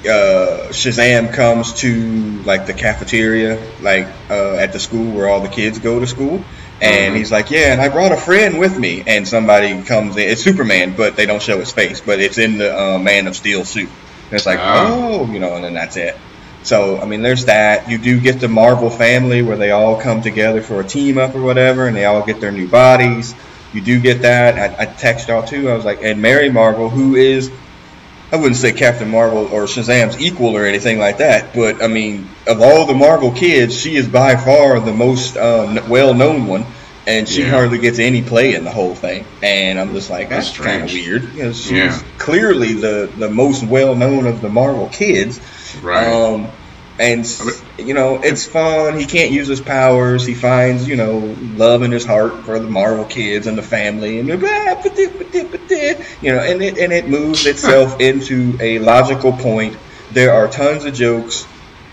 uh, Shazam comes to like the cafeteria, like uh, at the school where all the kids go to school, and mm-hmm. he's like, yeah, and I brought a friend with me. And somebody comes in. It's Superman, but they don't show his face. But it's in the uh, Man of Steel suit. And it's like, oh. oh, you know, and then that's it. So, I mean, there's that. You do get the Marvel family where they all come together for a team up or whatever, and they all get their new bodies. You do get that. I, I text y'all too. I was like, and Mary Marvel, who is, I wouldn't say Captain Marvel or Shazam's equal or anything like that, but I mean, of all the Marvel kids, she is by far the most uh, well known one and she yeah. hardly gets any play in the whole thing. And I'm just like, that's, that's kind of weird. You know, she's yeah. clearly the the most well known of the Marvel kids. Right. Um, and you know, it's fun. He can't use his powers. He finds you know love in his heart for the Marvel kids and the family, and you know, and it and it moves itself into a logical point. There are tons of jokes.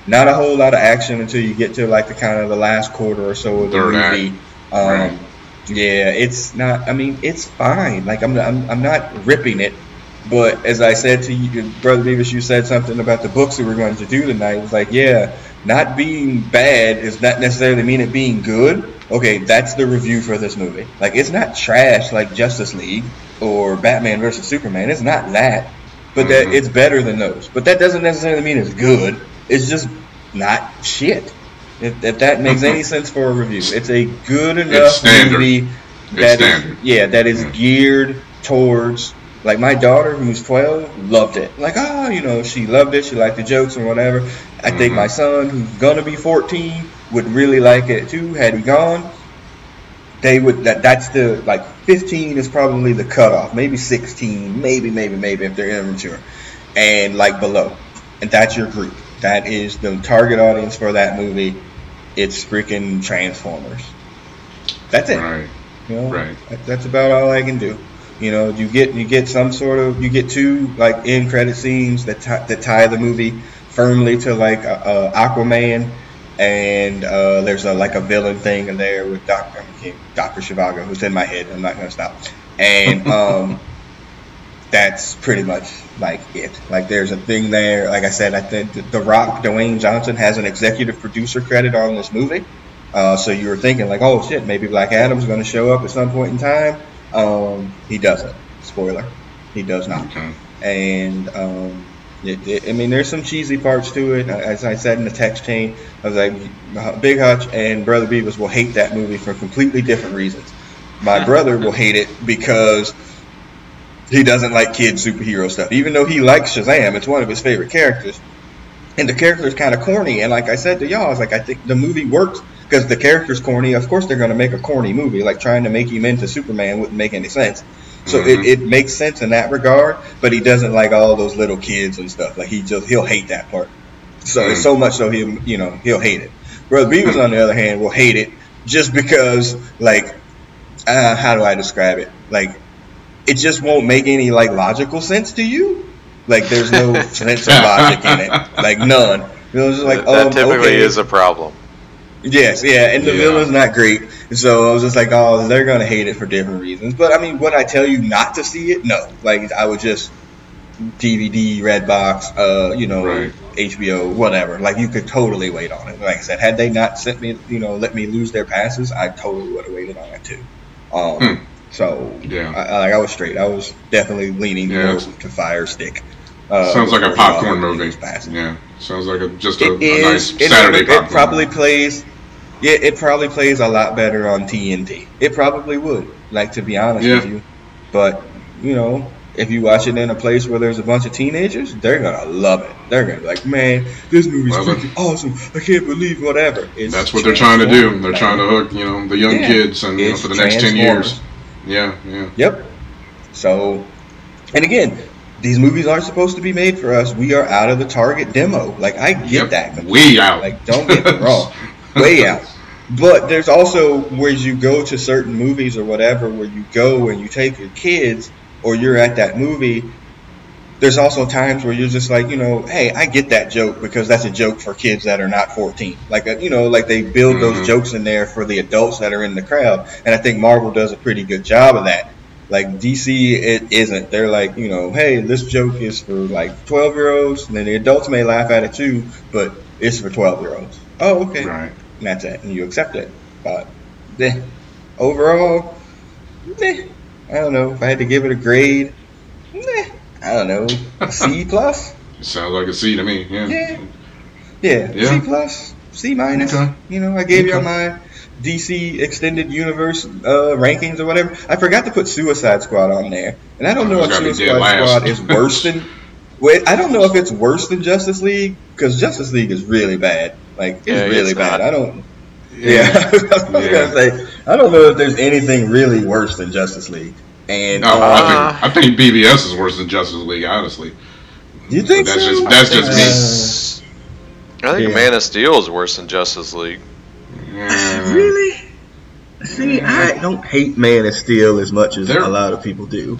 Not a whole lot of action until you get to like the kind of the last quarter or so of the Third movie. Um, right. Yeah, it's not. I mean, it's fine. Like I'm, I'm, I'm not ripping it. But as I said to you, brother Beavis, you said something about the books that we're going to do tonight. It's like, yeah, not being bad is not necessarily mean it being good. Okay, that's the review for this movie. Like, it's not trash like Justice League or Batman versus Superman. It's not that, but that mm-hmm. it's better than those. But that doesn't necessarily mean it's good. It's just not shit. If, if that makes any sense for a review, it's a good enough movie that is, yeah that is geared towards like my daughter who's 12 loved it like oh you know she loved it she liked the jokes and whatever i mm-hmm. think my son who's gonna be 14 would really like it too had he gone they would that that's the like 15 is probably the cutoff maybe 16 maybe maybe maybe if they're immature and like below and that's your group that is the target audience for that movie it's freaking Transformers. That's it. Right. You know, right. That's about all I can do. You know, you get you get some sort of you get two like end credit scenes that t- that tie the movie firmly to like uh, Aquaman, and uh, there's a like a villain thing in there with Doctor Doctor Zhivago, who's in my head. I'm not gonna stop. And um, that's pretty much like it. Like there's a thing there. Like I said, I think The Rock, Dwayne Johnson, has an executive producer credit on this movie. Uh, so you were thinking like, oh shit, maybe Black Adam's going to show up at some point in time. Um, he doesn't. Spoiler, he does not. Okay. And um, it, it, I mean, there's some cheesy parts to it. As I said in the text chain, I was like, Big Hutch and Brother Beavis will hate that movie for completely different reasons. My brother will hate it because he doesn't like kid superhero stuff, even though he likes Shazam. It's one of his favorite characters, and the character is kind of corny. And like I said to y'all, I was like, I think the movie works because the character's corny. Of course, they're going to make a corny movie. Like trying to make him into Superman wouldn't make any sense. So mm-hmm. it, it makes sense in that regard, but he doesn't like all those little kids and stuff. Like he just he'll hate that part. So mm-hmm. it's so much so he you know he'll hate it. Brother Beavis on the other hand will hate it just because like uh, how do I describe it? Like it just won't make any like logical sense to you. Like there's no sense of logic in it, like none. You know, just like that, um, typically okay. is a problem. Yes, yeah, and the yeah. villain's not great. So I was just like, oh, they're gonna hate it for different reasons. But I mean, would I tell you not to see it? No. Like I would just DVD, Redbox, uh, you know, right. HBO, whatever. Like you could totally wait on it. Like I said, had they not sent me, you know, let me lose their passes, I totally would have waited on it too. Um, hmm So yeah, I, like I was straight. I was definitely leaning yeah. to Fire Stick. Uh, sounds like a popcorn movie. Yeah, sounds like a, just a, a nice Saturday it, popcorn. It probably plays. Yeah, it probably plays a lot better on TNT. It probably would. Like to be honest yeah. with you, but you know, if you watch it in a place where there's a bunch of teenagers, they're gonna love it. They're gonna be like, man, this movie's well, freaking awesome. I can't believe whatever. It's that's what they're trying to do. They're trying to hook, you know, the young yeah, kids and you know, for the next ten years. Yeah, yeah. Yep. So, and again, these movies aren't supposed to be made for us. We are out of the target demo. Like I get yep. that. Way out. Like don't get me wrong. Way out. But there's also where you go to certain movies or whatever, where you go and you take your kids, or you're at that movie. There's also times where you're just like, you know, hey, I get that joke because that's a joke for kids that are not 14. Like, uh, you know, like they build mm-hmm. those jokes in there for the adults that are in the crowd, and I think Marvel does a pretty good job of that. Like DC, it isn't. They're like, you know, hey, this joke is for like 12 year olds, and then the adults may laugh at it too, but it's for 12 year olds. Oh, okay. Right and that's it, and you accept it. But eh, overall, eh, I don't know if I had to give it a grade. Eh, I don't know, a C plus. Sounds like a C to me. Yeah. Yeah. Yeah. yeah. C plus, C minus. Okay. You know, I gave okay. you my DC Extended Universe uh, rankings or whatever. I forgot to put Suicide Squad on there, and I don't know if Suicide Squad is worse than. Wait, I don't know if it's worse than Justice League because Justice League is really bad. Like it's yeah, really it's bad. Not. I don't. Yeah, yeah. I was yeah. gonna say I don't know if there's anything really worse than Justice League. And no, uh, I think I think BVS is worse than Justice League. Honestly, you think that's so? just that's just me. I think yeah. Man of Steel is worse than Justice League. Really? See, I don't hate Man of Steel as much as they're, a lot of people do.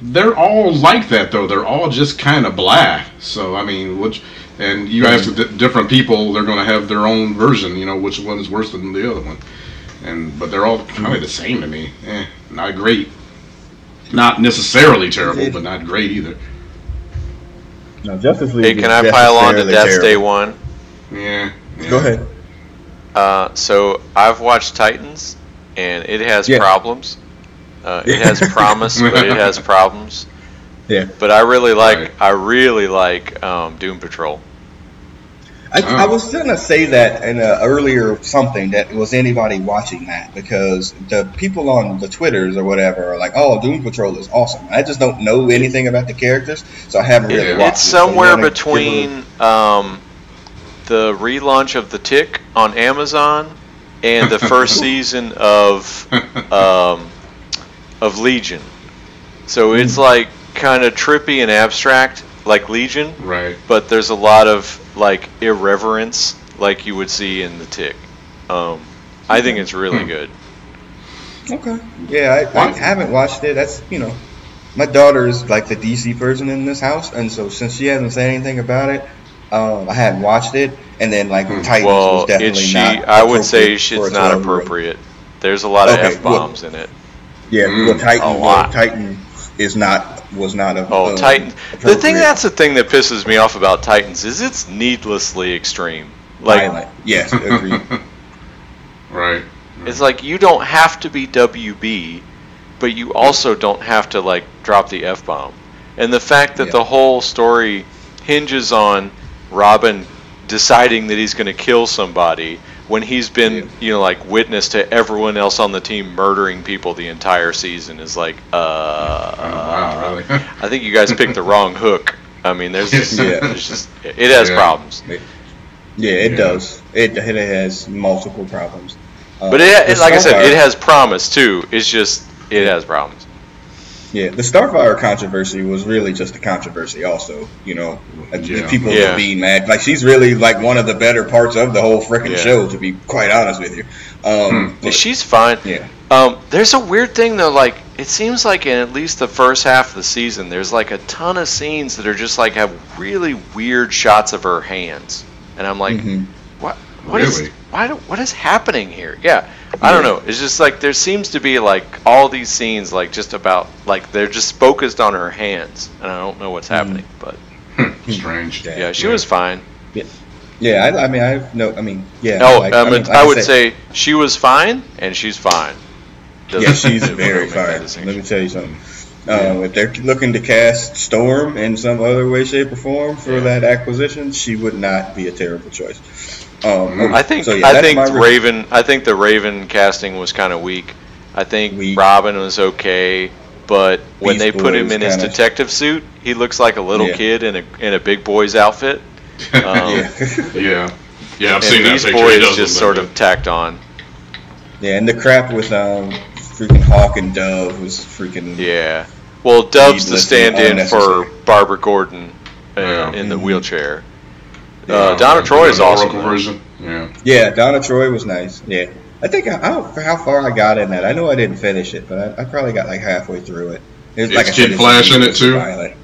They're all like that though. They're all just kind of blah. So I mean, which and you ask different people, they're going to have their own version. You know, which one is worse than the other one. And but they're all kind of the same to me. Eh, not great. Not necessarily terrible, but not great either. No, Justice League. Hey, can I pile on to Death Day One? Yeah, yeah. Go ahead. Uh, so I've watched Titans, and it has yeah. problems. Uh, it has promise, but it has problems. Yeah. But I really like right. I really like um, Doom Patrol. I, oh. I, was gonna say that in a earlier something that was anybody watching that because the people on the twitters or whatever are like, "Oh, Doom Patrol is awesome." I just don't know anything about the characters, so I haven't really yeah. watched. It's somewhere so between um, the relaunch of the Tick on Amazon and the first season of um, of Legion. So it's hmm. like kind of trippy and abstract like Legion. Right. But there's a lot of like irreverence like you would see in the Tick. Um, I think it's really hmm. good. Okay. Yeah, I, I, haven't watched it. That's you know, my daughter is like the DC person in this house, and so since she hasn't said anything about it, um, I hadn't watched it. And then like hmm. Titans well, was definitely she, not. I would say it's not appropriate. There's a lot of okay, f bombs well, in it. Yeah, mm, well, Titan, well, Titan is not was not a oh uh, Titan. The thing that's the thing that pisses me off about Titans is it's needlessly extreme. Like Violent. yes, agreed. right. It's like you don't have to be WB, but you also don't have to like drop the f bomb. And the fact that yeah. the whole story hinges on Robin deciding that he's going to kill somebody when he's been yeah. you know like witness to everyone else on the team murdering people the entire season is like uh, oh, wow, really? I think you guys picked the wrong hook. I mean, there's just, yeah. there's just it has yeah. problems. Yeah, it yeah. does. It it has multiple problems. Uh, but it, it like I said, it has promise too. It's just it has problems. Yeah, the Starfire controversy was really just a controversy. Also, you know, yeah. people yeah. being mad. Like she's really like one of the better parts of the whole freaking yeah. show. To be quite honest with you, um, hmm. but, she's fine. Yeah. Um, there's a weird thing though. Like it seems like in at least the first half of the season, there's like a ton of scenes that are just like have really weird shots of her hands, and I'm like, mm-hmm. what? What really? is, why? Do, what is happening here? Yeah. I don't know. It's just like there seems to be like all these scenes like just about like they're just focused on her hands, and I don't know what's mm. happening. But hmm, strange. Yeah, she yeah. was fine. Yeah, yeah. I, I, mean, I have no. I mean, yeah. No, like, I, mean, I, I would say, say she was fine, and she's fine. doesn't. Yeah, she's very fine. Let me tell you something. Uh, if they're looking to cast Storm in some other way, shape, or form for yeah. that acquisition, she would not be a terrible choice. Um, I think so, yeah, I think Raven. I think the Raven casting was kind of weak. I think weak. Robin was okay, but when they put him in his detective suit, he looks like a little yeah. kid in a in a big boy's outfit. Um, yeah. yeah, yeah, I've seen that picture. Boys just sort of tacked on. Yeah, and the crap with um, freaking Hawk and Dove was freaking. Yeah. Well, Dove's the stand-in for Barbara Gordon uh, yeah. in the mm-hmm. wheelchair. Yeah, uh, Donna Troy is awesome. Version. Yeah. Yeah, Donna Troy was nice. Yeah. I think I, I don't know how far I got in that. I know I didn't finish it, but I, I probably got like halfway through it. It was, like Kid Flash in it too. Violent.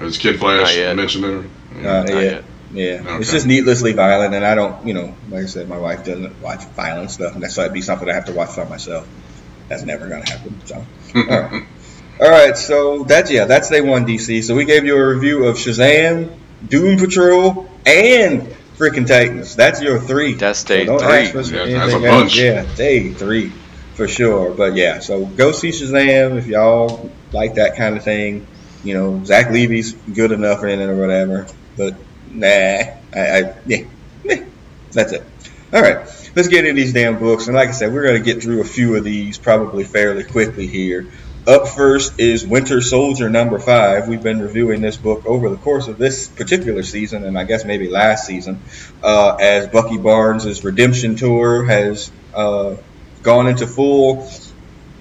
Is Kid Flash mentioned in it? Uh, yeah. Yeah, okay. it's just needlessly violent, and I don't, you know, like I said, my wife doesn't watch violent stuff, and that's why it'd be something I have to watch by myself. That's never gonna happen. So, all right. All right, so that's yeah, that's day one DC. So we gave you a review of Shazam, Doom Patrol, and freaking Titans. That's your three. That's day so three. Yeah, that's a bunch. Yeah, day three for sure. But yeah, so go see Shazam if y'all like that kind of thing. You know, Zach Levi's good enough in it or whatever. But nah, I, I yeah, that's it. All right, let's get into these damn books. And like I said, we're going to get through a few of these probably fairly quickly here. Up first is Winter Soldier number five. We've been reviewing this book over the course of this particular season, and I guess maybe last season, uh, as Bucky Barnes' redemption tour has uh, gone into full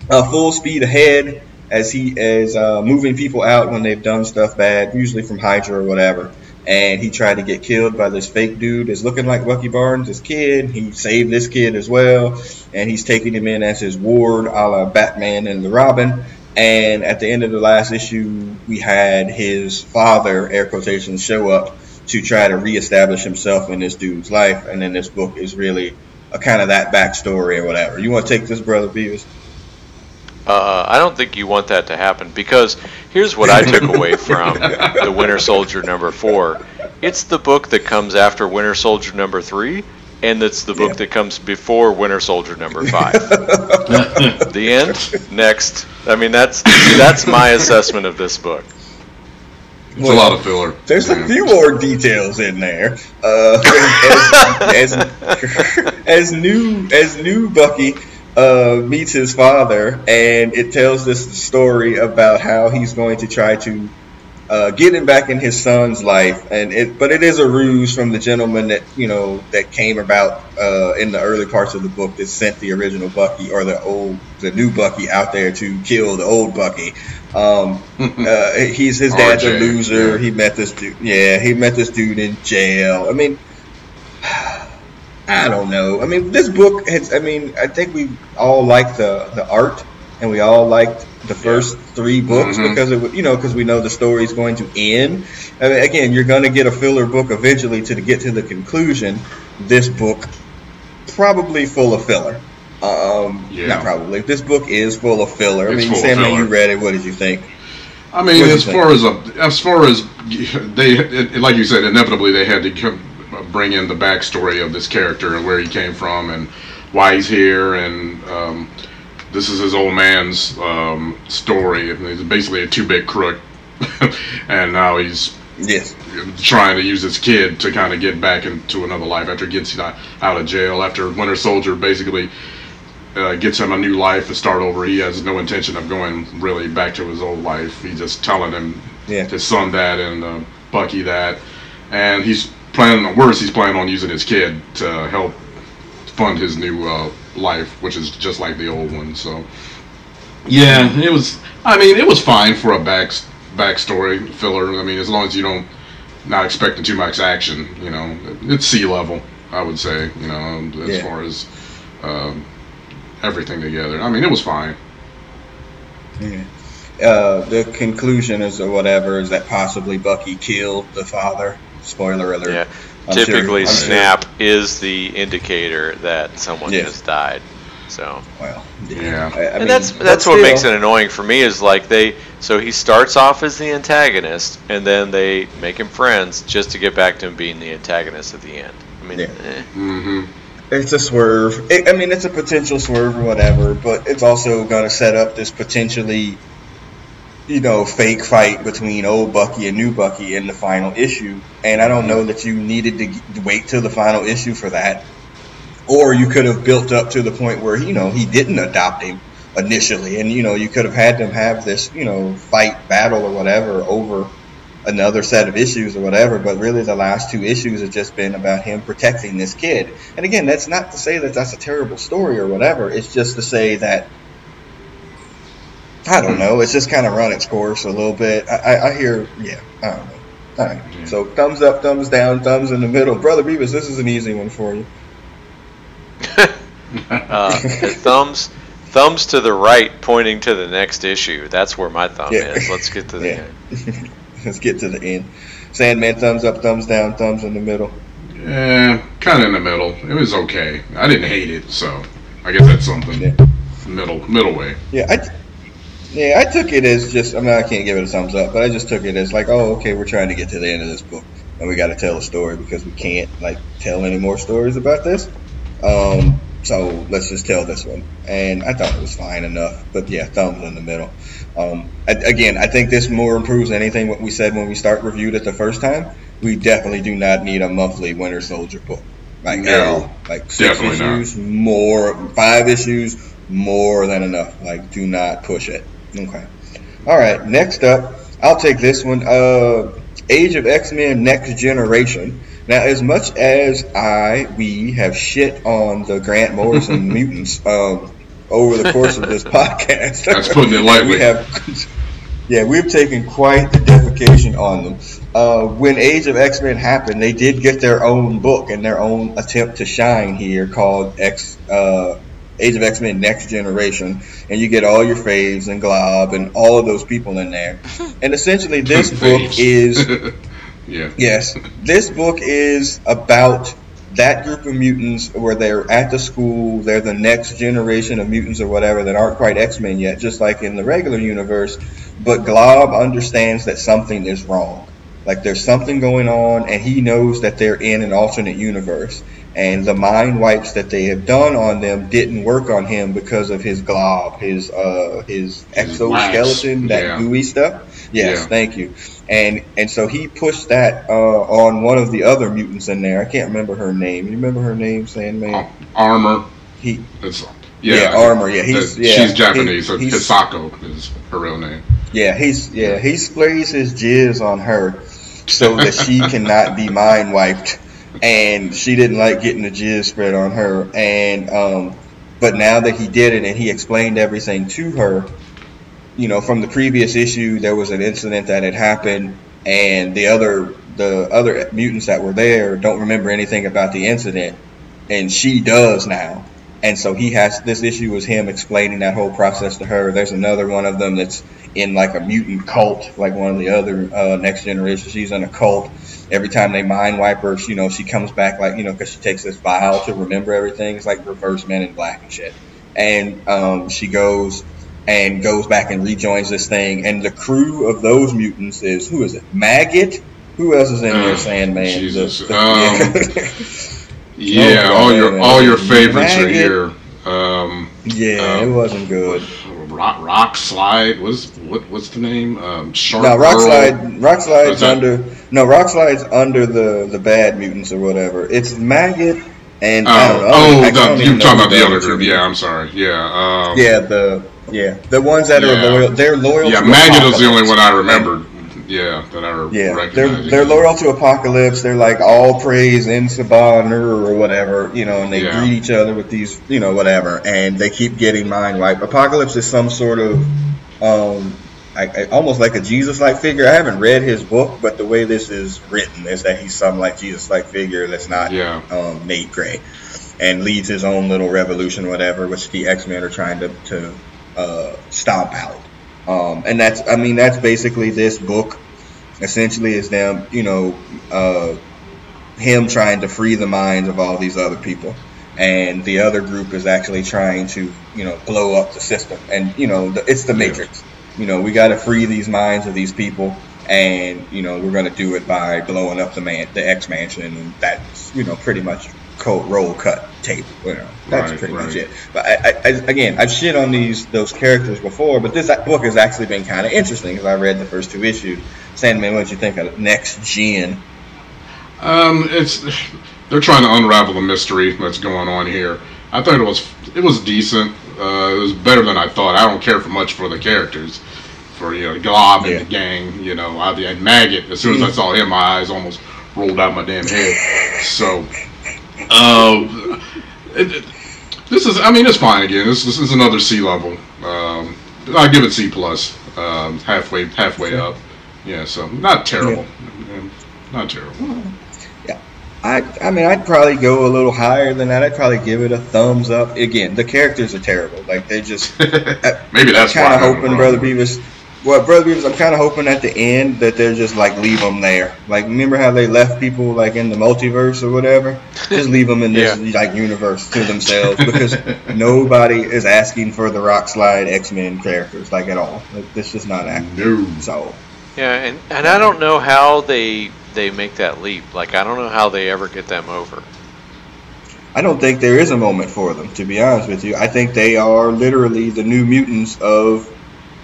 uh, full speed ahead as he is uh, moving people out when they've done stuff bad, usually from Hydra or whatever and he tried to get killed by this fake dude that's looking like Bucky Barnes, this kid. He saved this kid as well, and he's taking him in as his ward, a la Batman and the Robin. And at the end of the last issue, we had his father, air quotations, show up to try to reestablish himself in this dude's life. And then this book is really a kind of that backstory or whatever. You want to take this, brother Beavis? Uh, I don't think you want that to happen because here's what I took away from the Winter Soldier number four. It's the book that comes after Winter Soldier number three, and it's the book yeah. that comes before Winter Soldier number five. the end. Next. I mean, that's that's my assessment of this book. It's well, a lot of filler. There's yeah. a few more details in there. Uh, as, as, as new as new Bucky uh, meets his father, and it tells this story about how he's going to try to uh, get him back in his son's life. And it, but it is a ruse from the gentleman that you know that came about uh, in the early parts of the book that sent the original Bucky or the old, the new Bucky out there to kill the old Bucky. Um, uh, he's his dad's RJ, a loser. Yeah. He met this dude. Yeah, he met this dude in jail. I mean. I don't know. I mean, this book has. I mean, I think we all like the the art, and we all liked the first three books mm-hmm. because it, you know, because we know the story is going to end. I mean, again, you're going to get a filler book eventually to get to the conclusion. This book probably full of filler. Um, yeah. Not probably. This book is full of filler. It's I mean, Sam, you read it. What did you think? I mean, as far as a, as far as they, it, like you said, inevitably they had to bring in the backstory of this character and where he came from and why he's here and um, this is his old man's um, story. He's basically a two-bit crook, and now he's yes trying to use his kid to kind of get back into another life after he gets out of jail. After Winter Soldier basically uh, gets him a new life to start over, he has no intention of going really back to his old life. He's just telling him yeah. his son that and uh, Bucky that, and he's planning on worse. He's planning on using his kid to help fund his new uh, life, which is just like the old one. So, yeah, it was. I mean, it was fine for a back backstory filler. I mean, as long as you don't not expecting too much action, you know, it's C level. I would say, you know, as yeah. far as um, everything together. I mean, it was fine. Yeah. Uh, the conclusion is or whatever is that possibly Bucky killed the father Spoiler alert. Yeah. I'm Typically, sure, snap sure. is the indicator that someone yes. has died. So. Well, yeah. I, I and mean, that's that's what still. makes it annoying for me is like they so he starts off as the antagonist and then they make him friends just to get back to him being the antagonist at the end. I mean, yeah. eh. mm-hmm. it's a swerve. It, I mean, it's a potential swerve or whatever, but it's also going to set up this potentially, you know, fake fight between old Bucky and new Bucky in the final issue. And I don't know that you needed to wait till the final issue for that, or you could have built up to the point where you know he didn't adopt him initially, and you know you could have had them have this you know fight battle or whatever over another set of issues or whatever, but really the last two issues have just been about him protecting this kid. And again, that's not to say that that's a terrible story or whatever. It's just to say that I don't know. It's just kind of run its course a little bit. I, I, I hear, yeah, I don't know. All right. Yeah. So thumbs up, thumbs down, thumbs in the middle. Brother Beavis, this is an easy one for you. uh, thumbs, thumbs to the right, pointing to the next issue. That's where my thumb yeah. is. Let's get to the yeah. end. Let's get to the end. Sandman, thumbs up, thumbs down, thumbs in the middle. Yeah, kind of in the middle. It was okay. I didn't hate it, so I guess that's something. Yeah. Middle, middle way. Yeah, I, yeah, I took it as just. I mean, I can't give it a thumbs up, but I just took it as like, oh, okay, we're trying to get to the end of this book, and we got to tell a story because we can't like tell any more stories about this. Um, so let's just tell this one. And I thought it was fine enough. But yeah, thumbs in the middle. Um, again, I think this more improves anything what we said when we start reviewed it the first time. We definitely do not need a monthly Winter Soldier book. Like no, at all. Like six issues, not. more five issues, more than enough. Like do not push it. Okay. All right. Next up, I'll take this one. Uh, Age of X Men Next Generation. Now, as much as I, we have shit on the Grant Morrison mutants um, over the course of this podcast, that's putting it lightly. we have, yeah, we've taken quite the defecation on them. Uh, when Age of X Men happened, they did get their own book and their own attempt to shine here called X. Uh, Age of X Men Next Generation, and you get all your faves and Glob and all of those people in there. And essentially, this book is Yeah. Yes. This book is about that group of mutants where they're at the school, they're the next generation of mutants or whatever that aren't quite X Men yet, just like in the regular universe. But Glob understands that something is wrong. Like there's something going on, and he knows that they're in an alternate universe. And the mind wipes that they have done on them didn't work on him because of his glob, his uh, his exoskeleton, that yeah. gooey stuff. Yes, yeah. thank you and and so he pushed that uh, on one of the other mutants in there. I can't remember her name. You remember her name, Sandman? Armor. He. It's, yeah, yeah, Armor. Yeah, he's yeah, she's Japanese. He, so Hisako is her real name. Yeah, he's yeah he sprays his jizz on her so that she cannot be mind wiped, and she didn't like getting the jizz spread on her. And um, but now that he did it and he explained everything to her, you know, from the previous issue, there was an incident that had happened, and the other the other mutants that were there don't remember anything about the incident, and she does now. And so he has this issue was him explaining that whole process to her. There's another one of them that's in like a mutant cult, like one of the other uh, next generation. She's in a cult. Every time they mind wipe her, you know, she comes back like you know because she takes this vial to remember everything. It's like reverse Men in Black and shit. And um, she goes and goes back and rejoins this thing. And the crew of those mutants is who is it? Maggot. Who else is in there? Uh, Sandman. Jesus. The, the, um, yeah, yeah all your all your favorites are here. Um, yeah, um, it wasn't good. Rock, rock slide was what? What's the name? Um, Shark. No, rock Girl. slide. Rock slide's under. No, rock slide's under the the bad mutants or whatever. It's maggot and. Oh, oh, the, you're talking about the other group. Yeah, I'm sorry. Yeah. Um, yeah, the yeah, the ones that yeah. are loyal, they're loyal. Yeah, Maggot is the only one I remembered. Yeah, that I yeah, they're they're loyal to Apocalypse. They're like all praise En Sabah or whatever, you know, and they yeah. greet each other with these, you know, whatever, and they keep getting mind wiped. Apocalypse is some sort of, um, I, I, almost like a Jesus-like figure. I haven't read his book, but the way this is written is that he's some like Jesus-like figure that's not yeah. um, Nate Gray, and leads his own little revolution, whatever, which the X-Men are trying to to uh, stomp out. Um, and that's, I mean, that's basically this book. Essentially, is them, you know, uh, him trying to free the minds of all these other people, and the other group is actually trying to, you know, blow up the system. And you know, the, it's the Matrix. You know, we got to free these minds of these people, and you know, we're going to do it by blowing up the man, the X mansion, and that's, you know, pretty much cold roll cut table. You know, that's right, pretty right. much it. But I, I, again, I've shit on these those characters before, but this book has actually been kind of interesting because I read the first two issues. Sandman, what did you think of Next Gen? Um, it's they're trying to unravel the mystery that's going on here. I thought it was it was decent. Uh, it was better than I thought. I don't care for much for the characters, for you know Glob and yeah. the gang. You know, I had Maggot. As soon as I saw him, my eyes almost rolled out my damn head. So, uh, it, it, this is. I mean, it's fine again. This, this is another C level. Um, I give it C plus. Um, halfway halfway up. Yeah, so not terrible. Yeah. Not terrible. Yeah, I, I mean, I'd probably go a little higher than that. I'd probably give it a thumbs up. Again, the characters are terrible. Like they just maybe that's kind of hoping Brother Beavis. Well, Brother Beavis, I'm kind of hoping at the end that they're just like leave them there. Like remember how they left people like in the multiverse or whatever? Just leave them in this yeah. like universe to themselves because nobody is asking for the Rock Slide X Men characters like at all. Like, it's just not active. No. So. Yeah, and and I don't know how they they make that leap. Like I don't know how they ever get them over. I don't think there is a moment for them, to be honest with you. I think they are literally the new mutants of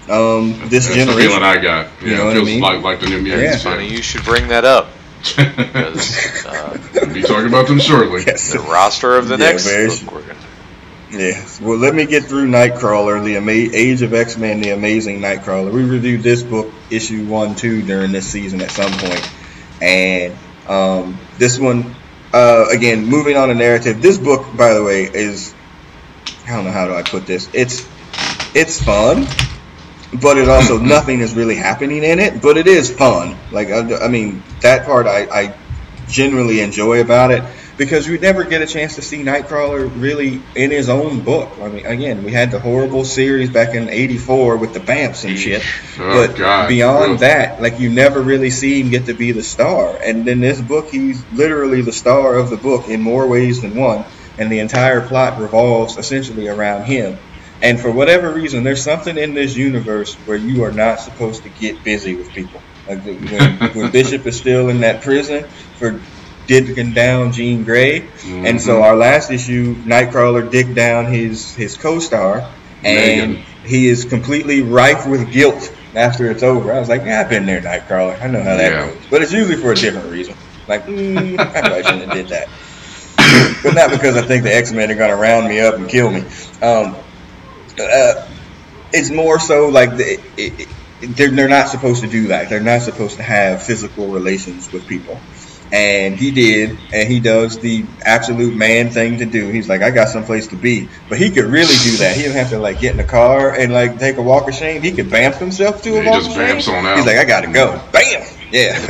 um, this That's generation. the feeling I got. Yeah, you know it feels I mean? like like the new mutants. Yeah. Funny, you should bring that up. because, uh, we'll be talking about them shortly. Yes. The roster of the yeah, next book gonna. Yeah. Well, let me get through Nightcrawler, the Ama- Age of X Men, the Amazing Nightcrawler. We reviewed this book, issue one, two, during this season at some point. point and um, this one, uh, again, moving on a narrative. This book, by the way, is I don't know how do I put this. It's it's fun, but it also nothing is really happening in it. But it is fun. Like I, I mean, that part I, I generally enjoy about it because we never get a chance to see Nightcrawler really in his own book. I mean, again, we had the horrible series back in '84 with the Bamfs and shit, oh, but God. beyond that, like you never really see him get to be the star. And in this book, he's literally the star of the book in more ways than one, and the entire plot revolves essentially around him. And for whatever reason, there's something in this universe where you are not supposed to get busy with people. Like when, when Bishop is still in that prison for digging down Jean Grey, mm-hmm. and so our last issue, Nightcrawler digged down his his co-star, and Megan. he is completely rife with guilt after it's over. I was like, yeah, I've been there, Nightcrawler. I know how that yeah. goes, but it's usually for a different reason. Like, mm, I probably shouldn't have did that, but not because I think the X Men are going to round me up and kill me. Um, uh, it's more so like the, it, it, they're, they're not supposed to do that. They're not supposed to have physical relations with people and he did, and he does the absolute man thing to do. He's like, I got someplace to be, but he could really do that. He didn't have to like get in the car and like take a walk of shame. He could bamf himself to a walk of shame. He's like, I gotta go, bam, yeah.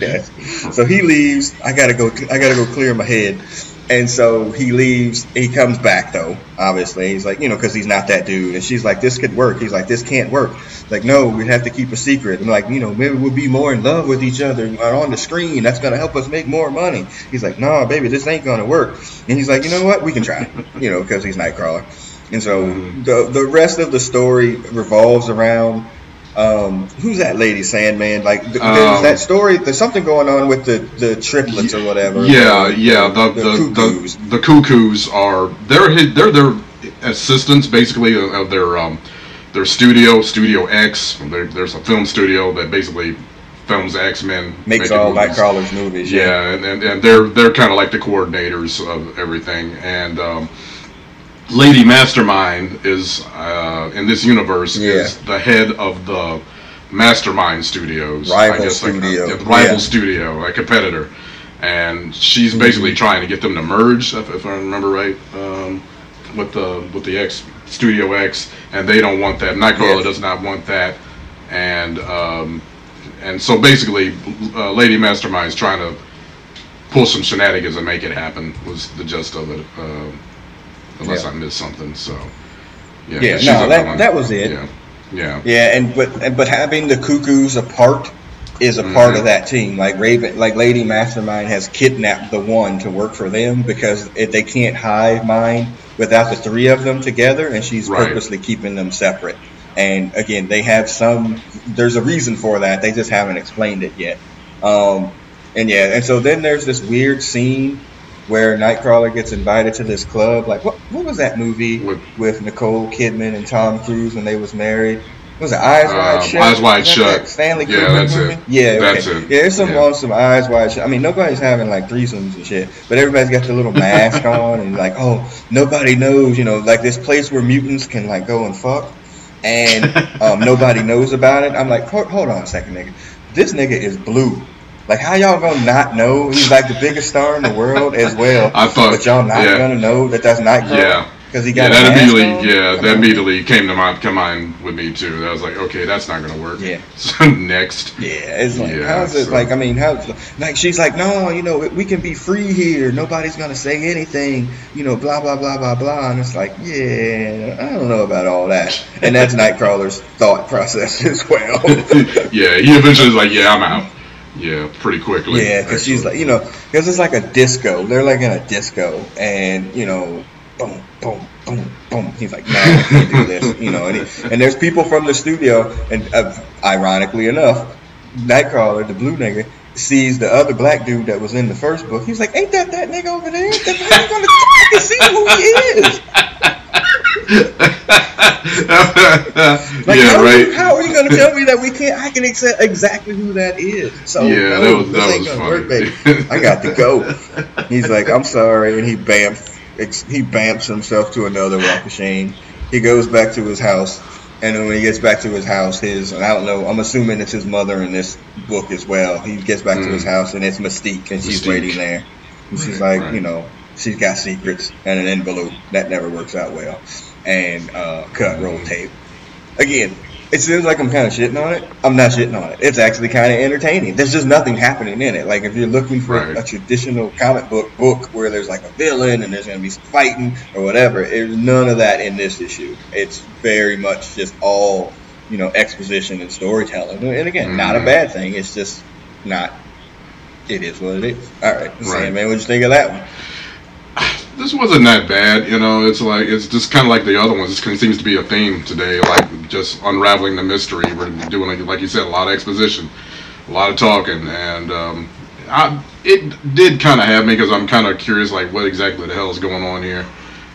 yeah. So he leaves. I gotta go. I gotta go clear my head. And so he leaves. He comes back though. Obviously, he's like, you know, because he's not that dude. And she's like, this could work. He's like, this can't work. Like, no, we have to keep a secret. I'm like, you know, maybe we'll be more in love with each other on the screen. That's gonna help us make more money. He's like, no, baby, this ain't gonna work. And he's like, you know what? We can try. You know, because he's Nightcrawler. And so mm-hmm. the the rest of the story revolves around um, who's that lady Sandman? Like th- um, there's that story. There's something going on with the, the triplets or whatever. Yeah, the, yeah. The the, the cuckoos. The, the, cuckoos are they're they're their assistants basically of their um, their studio Studio X. there's a film studio that basically films X Men. Makes all Nightcrawler's movies. Yeah, yeah and, and, and they're they're kind of like the coordinators of everything and. Um, Lady Mastermind is uh, in this universe yeah. is the head of the Mastermind Studios, rival guess, studio, like, uh, rival yeah. studio, a competitor, and she's mm-hmm. basically trying to get them to merge, if, if I remember right, um, with the with the X Studio X, and they don't want that. Nightcrawler yeah. does not want that, and um, and so basically, uh, Lady Mastermind is trying to pull some shenanigans and make it happen. Was the gist of it. Uh, unless yeah. I missed something. So yeah, yeah no, that that was it. Yeah, yeah, yeah, and but but having the cuckoos apart is a mm-hmm. part of mm-hmm. that team. Like Raven, like Lady Mastermind has kidnapped the one to work for them because if they can't hive mind without the three of them together, and she's right. purposely keeping them separate. And again, they have some. There's a reason for that. They just haven't explained it yet. Um, And yeah, and so then there's this weird scene where Nightcrawler gets invited to this club. Like what? What was that movie with, with Nicole Kidman and Tom Cruise when they was married? was it Eyes Wide um, Shut? Eyes Wide Shut. Stanley Kubrick that's movie? It. Yeah, that's it. Yeah, there's some yeah. on some Eyes Wide Shut. I mean, nobody's having like threesomes and shit, but everybody's got the little mask on and like, oh, nobody knows, you know, like this place where mutants can like go and fuck, and um, nobody knows about it. I'm like, hold, hold on a second, nigga. This nigga is blue. Like, how y'all gonna not know he's like the biggest star in the world as well? I thought, but y'all not yeah. gonna know that that's Nightcrawler. Yeah. Because he got yeah, that immediately, yeah, that immediately came to my come mind with me too. I was like, okay, that's not gonna work. Yeah. So next. Yeah, it's like, yeah, how's it so. like? I mean, how? Like, she's like, no, you know, we can be free here. Nobody's gonna say anything. You know, blah blah blah blah blah. And it's like, yeah, I don't know about all that. And that's Nightcrawler's thought process as well. yeah, he eventually is like, yeah, I'm out. Yeah, pretty quickly. Yeah, because she's like, you know, because it's like a disco. They're like in a disco, and you know, boom, boom, boom, boom. He's like, no, I can't do this, you know. And, he, and there's people from the studio, and uh, ironically enough, Nightcrawler, the blue nigga, sees the other black dude that was in the first book. He's like, ain't that that nigga over there? How you gonna I can see who he is? like, yeah, how, right. how are you going to tell me that we can't? I can accept exactly who that is. So yeah, no, that was, that was funny. Work, baby. I got to go. He's like, I'm sorry, and he bam he bamps himself to another rock machine. He goes back to his house, and then when he gets back to his house, his I don't know. I'm assuming it's his mother in this book as well. He gets back mm. to his mm. house, and it's Mystique, and she's waiting there. And she's like, right. you know, she's got secrets and an envelope that never works out well, and uh, cut roll tape. Again, it seems like I'm kind of shitting on it. I'm not shitting on it. It's actually kind of entertaining. There's just nothing happening in it. Like if you're looking for right. a traditional comic book book where there's like a villain and there's going to be some fighting or whatever, there's none of that in this issue. It's very much just all you know exposition and storytelling. And again, mm-hmm. not a bad thing. It's just not. It is what it is. All right, right. Sandman, what'd you think of that one? this wasn't that bad. You know, it's like it's just kind of like the other ones. It seems to be a theme today, like just unraveling the mystery. We're doing, like you said, a lot of exposition, a lot of talking, and um, I, it did kind of have me because I'm kind of curious, like what exactly the hell is going on here.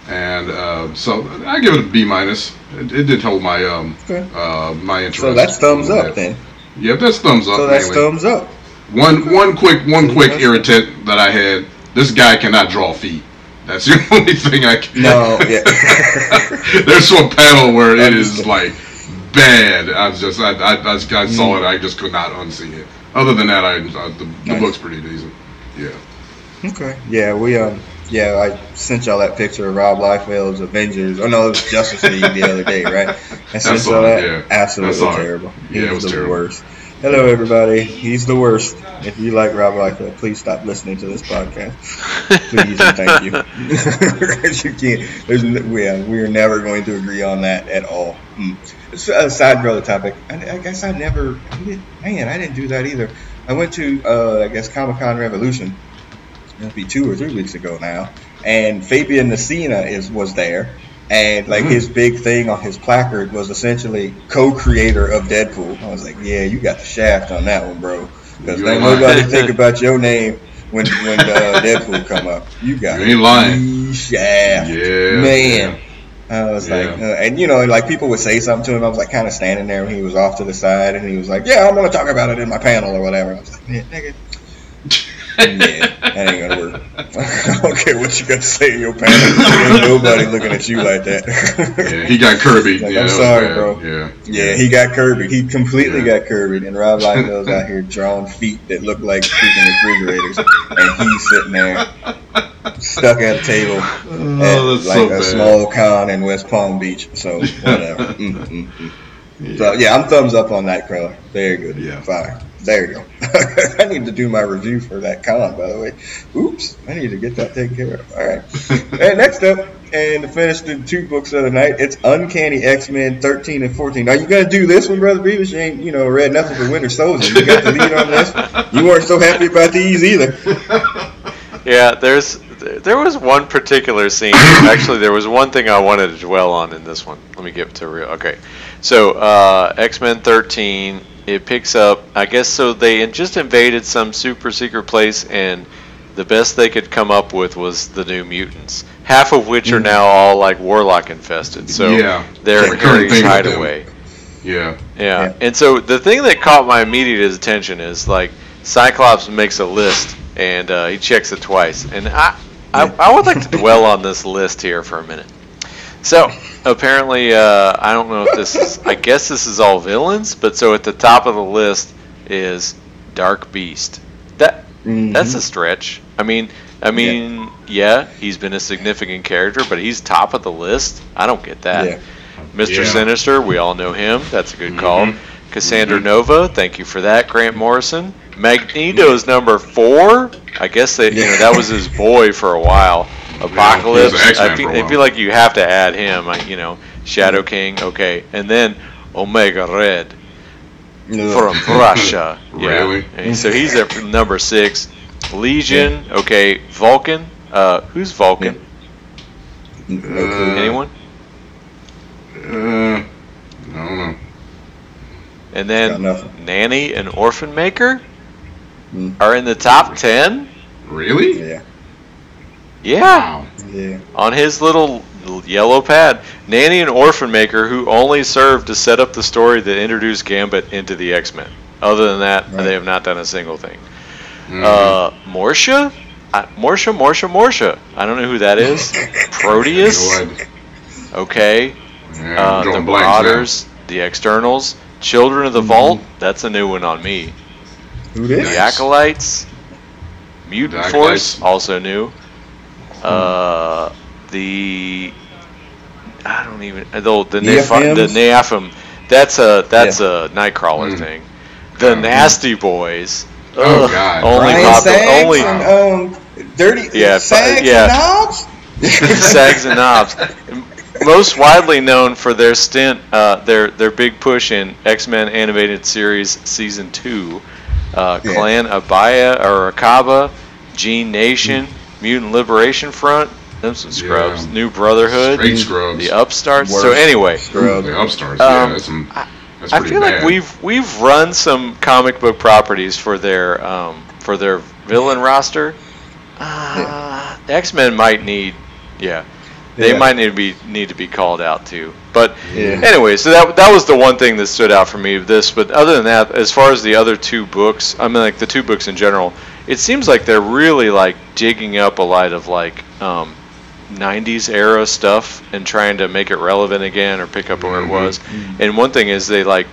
And uh, so I give it a B minus. It, it did hold my um, okay. uh, my interest. So that's thumbs up then. Yeah, that's thumbs up. So that's mainly. thumbs up. One one quick one quick irritant that I had. This guy cannot draw feet. That's the only thing I can. No, yeah. There's one panel where it is like bad. I was just, I, I, I, I saw mm. it. I just could not unsee it. Other than that, I, I the, the book's pretty decent. Yeah. Okay. Yeah, we um, yeah, I sent y'all that picture of Rob Liefeld's Avengers. Oh no, it was Justice League the other day, right? I sent y'all that. Yeah. Absolutely terrible. He yeah, was, was the terrible. worst. Hello, everybody. He's the worst. If you like Rob Liefeld, please stop listening to this podcast. Please and thank you. you can't. There's, yeah, we are never going to agree on that at all. Mm. A side brother topic. I, I guess I never. I man, I didn't do that either. I went to, uh, I guess, Comic Con Revolution. It'll be two or three weeks ago now, and Fabian Nicieza is was there and like mm-hmm. his big thing on his placard was essentially co-creator of Deadpool. I was like, yeah, you got the shaft on that one, bro. Because ain't nobody think about your name when when uh, Deadpool come up. You got you ain't lying. shaft, yeah, man. I was yeah. like, uh, and you know, like people would say something to him. I was like, kind of standing there, and he was off to the side, and he was like, "Yeah, I'm gonna talk about it in my panel or whatever." I was like, "Man, nigga, yeah, that ain't gonna work. I don't care what you got to say in your panel. Ain't nobody looking at you like that. yeah, he got Kirby. Like, yeah, I'm sorry, bro. Yeah. Yeah, he got Kirby. He completely yeah. got Kirby. And Rob Liefeld's out here drawing feet that look like freaking refrigerators. And he's sitting there stuck at a table oh, at like so a small con in West Palm Beach. So, whatever. Mm, mm, mm. Yeah. So, yeah, I'm thumbs up on that, Crawler. Very good. Yeah. Fire. There you go. I need to do my review for that con, by the way. Oops, I need to get that taken care of. All right. and next up, and to finish the two books of the night, it's Uncanny X Men 13 and 14. Are you going to do this one, Brother Beavis? You ain't, you know, read nothing for Winter Soldier. You got the lead on this. You weren't so happy about these either. Yeah, there's there was one particular scene. Actually, there was one thing I wanted to dwell on in this one. Let me get to real. Okay, so uh, X Men 13 it picks up. I guess so. They just invaded some super secret place, and the best they could come up with was the New Mutants. Half of which are mm. now all like warlock infested. So yeah. they're in Harry's hideaway. Yeah. yeah. Yeah. And so the thing that caught my immediate attention is like Cyclops makes a list and uh, he checks it twice. And I, I, I would like to dwell on this list here for a minute. So apparently, uh, I don't know if this is. I guess this is all villains, but so at the top of the list is Dark Beast. That mm-hmm. that's a stretch. I mean, I mean, yeah. yeah. he's been a significant character, but he's top of the list. I don't get that. Yeah. Mr. Yeah. Sinister, we all know him. That's a good mm-hmm. call. Cassandra mm-hmm. Nova, thank you for that, Grant Morrison. Magneto's number four. I guess they, you know, that was his boy for a while. Apocalypse. Yeah, I think they feel like you have to add him. You know, Shadow King. Okay, and then Omega Red from Russia. Yeah. Really? And so he's at number six. Legion. Okay, Vulcan. Uh, who's Vulcan? Uh, Anyone? Uh, I don't know. And then Nanny and Orphan Maker mm. are in the top ten. Really? Yeah. Yeah. Wow. Yeah. On his little yellow pad, Nanny and Orphan Maker, who only served to set up the story that introduced Gambit into the X Men. Other than that, right. they have not done a single thing. Mm. Uh, Morsha? Uh, Morsha, Morsha, Morsha. I don't know who that is. Proteus? Okay. Yeah, uh, the Marauders, the Externals, Children of the mm-hmm. Vault. That's a new one on me. Who is? The Acolytes. Mutant Force, also new. Uh, the I don't even the the Neph- the Nephim. That's a that's yeah. a Nightcrawler mm. thing. The mm. Nasty Boys. Oh Ugh, God! Only Ryan only and, um, dirty yeah, Sags yeah. and Knobs. Sags and Knobs. Most widely known for their stint, uh, their their big push in X Men animated series season two, uh, yeah. Clan Abaya or Akaba, Gene Nation. Mm Mutant Liberation Front, them some scrubs. Yeah. New Brotherhood, Straight scrubs. the Upstarts. Worst so anyway, scrubs. the Upstarts. Um, yeah, that's some. That's I feel bad. like we've we've run some comic book properties for their um, for their villain roster. Uh, yeah. X Men might need, yeah, they yeah. might need to be need to be called out too. But yeah. anyway, so that that was the one thing that stood out for me. Of this, but other than that, as far as the other two books, I mean, like the two books in general, it seems like they're really like digging up a lot of like um, 90s era stuff and trying to make it relevant again or pick up where mm-hmm. it was. Mm-hmm. And one thing is they like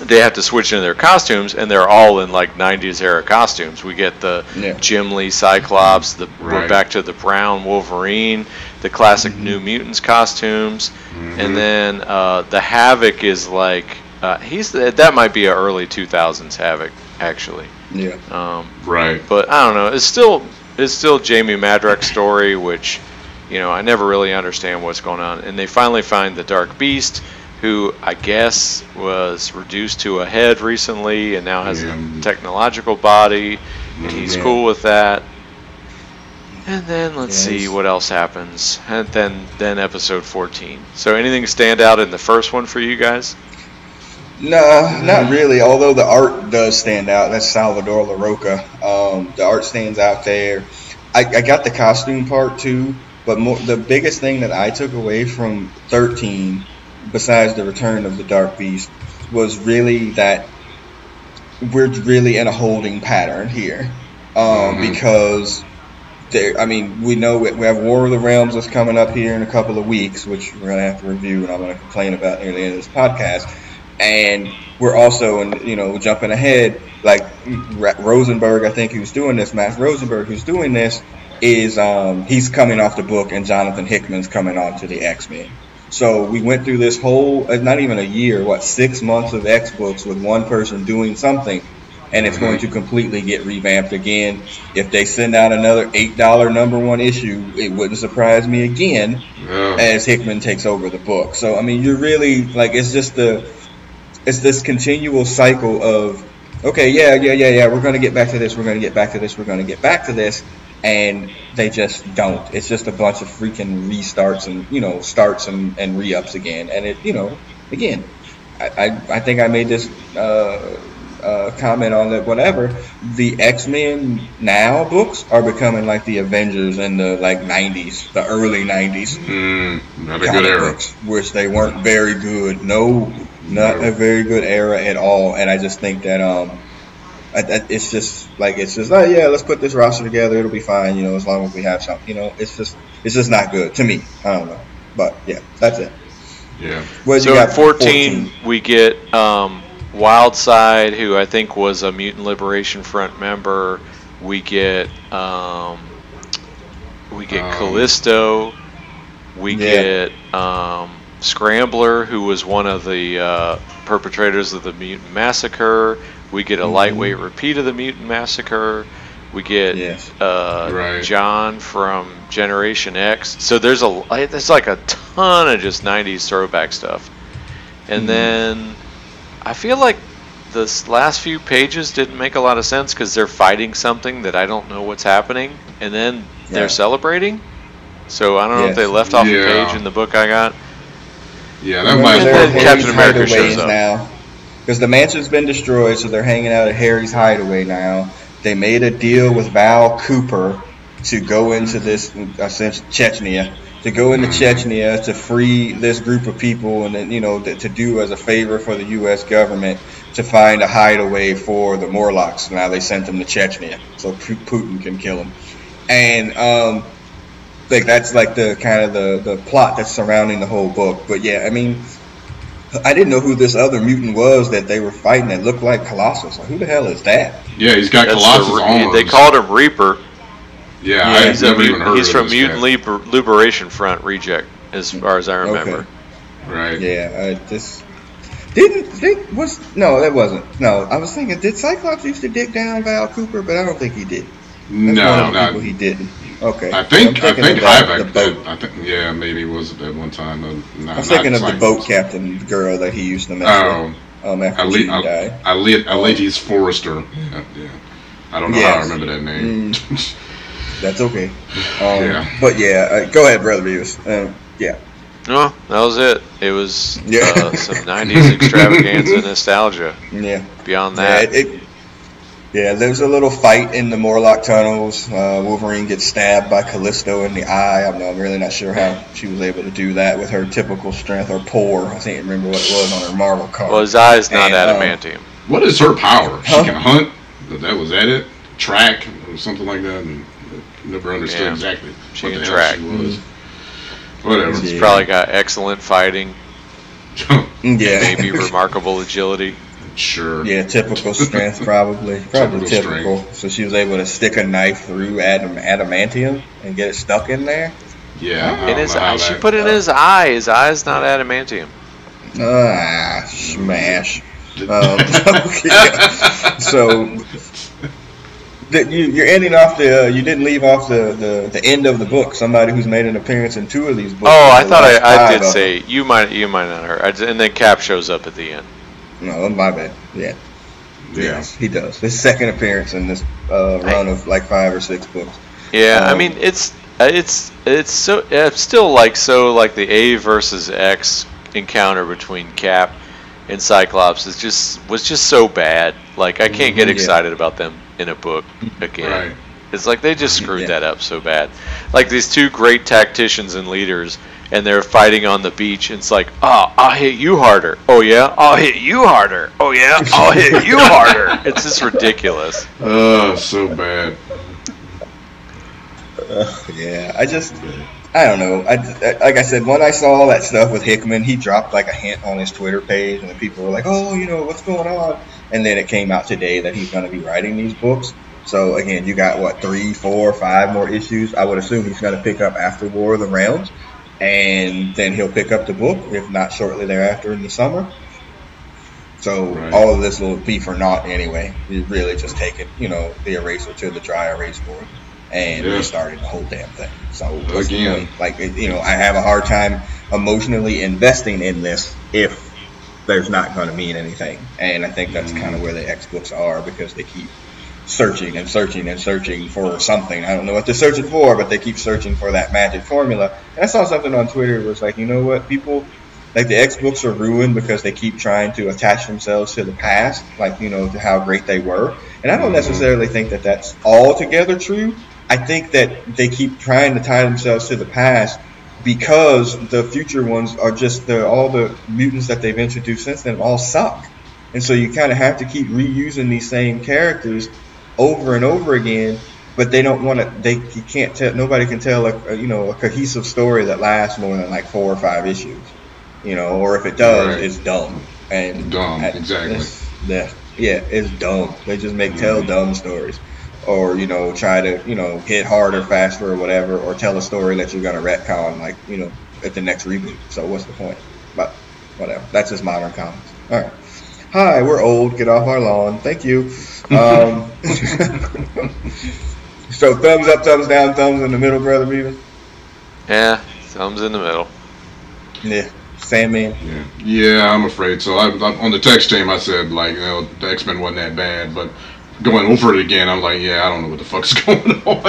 they have to switch into their costumes and they're all in like 90s era costumes. We get the yeah. Jim Lee Cyclops, the right. we're back to the brown Wolverine, the classic mm-hmm. New Mutants costumes, mm-hmm. and then uh, the Havoc is like uh, he's that might be an early 2000s Havoc actually. Yeah. Um, right. But I don't know. It's still it's still Jamie Madrox's story, which you know I never really understand what's going on. And they finally find the Dark Beast, who I guess was reduced to a head recently, and now has yeah. a technological body, and he's yeah. cool with that. And then let's yes. see what else happens. And then then episode 14. So anything stand out in the first one for you guys? No, not really. Although the art does stand out. That's Salvador Larroca. Um, the art stands out there. I, I got the costume part too, but more, the biggest thing that I took away from 13, besides the return of the Dark Beast, was really that we're really in a holding pattern here. Um, mm-hmm. Because there, I mean, we know we have War of the Realms that's coming up here in a couple of weeks, which we're gonna have to review, and I'm gonna complain about near the end of this podcast and we're also, in, you know, jumping ahead. Like Rosenberg, I think who's doing this, Matt Rosenberg, who's doing this, is um, he's coming off the book, and Jonathan Hickman's coming on to the X Men. So we went through this whole, uh, not even a year, what six months of X books with one person doing something, and it's going to completely get revamped again. If they send out another eight dollar number one issue, it wouldn't surprise me again yeah. as Hickman takes over the book. So I mean, you're really like it's just the it's this continual cycle of okay, yeah, yeah, yeah, yeah, we're going to get back to this, we're going to get back to this, we're going to get back to this, and they just don't. It's just a bunch of freaking restarts and you know starts and, and re-ups again, and it you know again I, I, I think I made this uh, uh, comment on that. Whatever the X Men now books are becoming like the Avengers in the like '90s, the early '90s. Mm, not a good era. Books, which they weren't very good. No, not a very good era at all. And I just think that um, I, I, it's just like it's just oh yeah, let's put this roster together. It'll be fine, you know, as long as we have something. You know, it's just it's just not good to me. I don't know, but yeah, that's it. Yeah. What so at 14, 14, we get um, Wildside, who I think was a Mutant Liberation Front member. We get um, we get um, Callisto. We yeah. get um, Scrambler, who was one of the uh, perpetrators of the Mutant Massacre. We get a mm-hmm. lightweight repeat of the Mutant Massacre. We get yes. uh, right. John from Generation X. So there's a there's like a ton of just '90s throwback stuff. And mm-hmm. then I feel like this last few pages didn't make a lot of sense because they're fighting something that I don't know what's happening, and then yeah. they're celebrating. So I don't know yes. if they left off yeah. a page in the book I got. Yeah, that might. And Captain America shows up now because the mansion's been destroyed, so they're hanging out at Harry's hideaway now. They made a deal with Val Cooper to go into this essentially Chechnya, to go into Chechnya to free this group of people, and then you know to, to do as a favor for the U.S. government to find a hideaway for the Morlocks. Now they sent them to Chechnya so Putin can kill them, and um, like that's like the kind of the the plot that's surrounding the whole book. But yeah, I mean I didn't know who this other mutant was that they were fighting that looked like Colossus. Like, who the hell is that? Yeah, he's got That's Colossus the, arms. They called him Reaper. Yeah, yeah he's never even heard He's from Mutant Liber- Liberation Front Reject, as mm, far as I remember. Okay. Right. Yeah, I just didn't did was no, that wasn't. No, I was thinking, did Cyclops used to dig down Val Cooper? But I don't think he did. That's no, not, he didn't. Okay. I think I think Havoc. Did, I think yeah, maybe it was at one time. Uh, not, I'm thinking of the boat captain girl that he used to mess oh, with. Um, after Ali, she died. Ali, Ali's Forrester. Uh, yeah. I don't know yes. how I remember that name. Mm, that's okay. Um, yeah. But yeah, uh, go ahead, brother Beavis. Um, yeah. No, that was it. It was yeah. uh, some '90s extravaganza nostalgia. Yeah. Beyond that, yeah, it, yeah, there's a little fight in the Morlock tunnels. Uh, Wolverine gets stabbed by Callisto in the eye. I'm, I'm, really not sure how she was able to do that with her typical strength or poor. I can't remember what it was on her Marvel card. Well, his eye is not and, um, adamantium. Um, what is her power? Huh? She can hunt. That was that it? Track or something like that. And never understood yeah. exactly she what the hell track. she was. Mm-hmm. Whatever. She's yeah. probably got excellent fighting. yeah. Maybe remarkable agility. Sure. Yeah, typical strength, probably. Probably typical. typical. So she was able to stick a knife through adam- adamantium and get it stuck in there. Yeah. In his eye. She put it in his eye. His eye is not adamantium. Ah, smash. um, so you, are ending off the. Uh, you didn't leave off the, the, the end of the book. Somebody who's made an appearance in two of these books. Oh, I thought I, I did say you might you might not have heard. and then Cap shows up at the end. No, my bad. Yeah. Yeah. Yes, he does. His second appearance in this uh, run of like five or six books. Yeah, um, I mean it's it's it's so it's still like so like the A versus X encounter between Cap and Cyclops is just was just so bad. Like I can't get mm-hmm, excited yeah. about them in a book again. Right. It's like they just screwed yeah. that up so bad. Like these two great tacticians and leaders and they're fighting on the beach. And it's like, oh, I'll hit you harder. Oh yeah, I'll hit you harder. Oh yeah, I'll hit you harder. It's just ridiculous. Oh, so bad. Uh, yeah, I just, I don't know. I, like I said, when I saw all that stuff with Hickman, he dropped like a hint on his Twitter page, and the people were like, "Oh, you know, what's going on?" And then it came out today that he's going to be writing these books. So again, you got what three, four, five more issues. I would assume he's going to pick up after War of the Realms and then he'll pick up the book, if not shortly thereafter in the summer. So right. all of this will be for naught anyway. He's really just taking, you know, the eraser to the dry erase board and yeah. restarting the whole damn thing. So again, like you know, I have a hard time emotionally investing in this if there's not going to mean anything, and I think that's mm. kind of where the X books are because they keep searching and searching and searching for something. I don't know what they're searching for, but they keep searching for that magic formula. And I saw something on Twitter. It was like, you know what, people, like the X books are ruined because they keep trying to attach themselves to the past, like you know to how great they were. And I don't necessarily think that that's altogether true. I think that they keep trying to tie themselves to the past because the future ones are just the all the mutants that they've introduced since then all suck. And so you kind of have to keep reusing these same characters over and over again but they don't want to. They you can't tell. Nobody can tell a, you know a cohesive story that lasts more than like four or five issues. You know, or if it does, right. it's dumb and dumb. exactly. Yeah, yeah, it's dumb. They just make tell mm-hmm. dumb stories, or you know, try to you know hit harder, faster, or whatever, or tell a story that you're gonna retcon like you know at the next reboot. So what's the point? But whatever. That's just modern comics. All right. Hi, we're old. Get off our lawn. Thank you. Um, So thumbs up, thumbs down, thumbs in the middle, brother Beavis. Yeah, thumbs in the middle. Yeah, Sandman. Yeah, yeah, I'm afraid so. I, I, on the text team, I said like, you know, the X Men wasn't that bad, but going over it again, I'm like, yeah, I don't know what the fuck's going on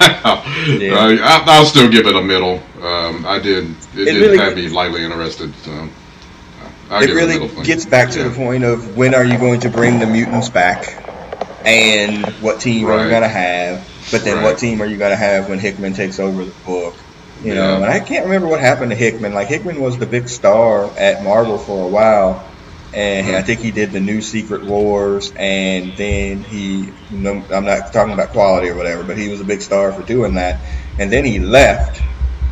now. Yeah. Uh, I, will still give it a middle. Um, I did. It, it did really, have me lightly interested. So. I'll it really gets back to yeah. the point of when are you going to bring the mutants back, and what team right. are you going to have, but then right. what team are you going to have when Hickman takes over the book? You know, and I can't remember what happened to Hickman. Like Hickman was the big star at Marvel for a while, and mm-hmm. I think he did the new Secret Wars, and then he, I'm not talking about quality or whatever, but he was a big star for doing that, and then he left,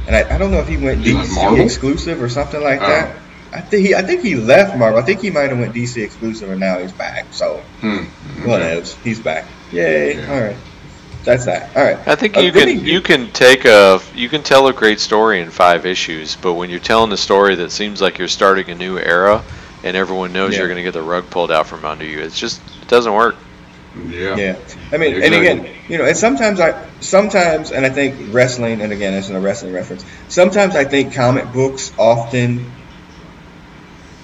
and I, I don't know if he went DC exclusive or something like oh. that. I think he, I think he left Marvel. I think he might have went DC exclusive, and now he's back. So, hmm. whatever, he's back. Yay! Yeah. All right. That's that. All right. I think uh, you can you can take a you can tell a great story in five issues, but when you're telling a story that seems like you're starting a new era, and everyone knows yeah. you're going to get the rug pulled out from under you, it's just it doesn't work. Yeah. Yeah. I mean, exactly. and again, you know, and sometimes I sometimes, and I think wrestling, and again, it's a wrestling reference. Sometimes I think comic books often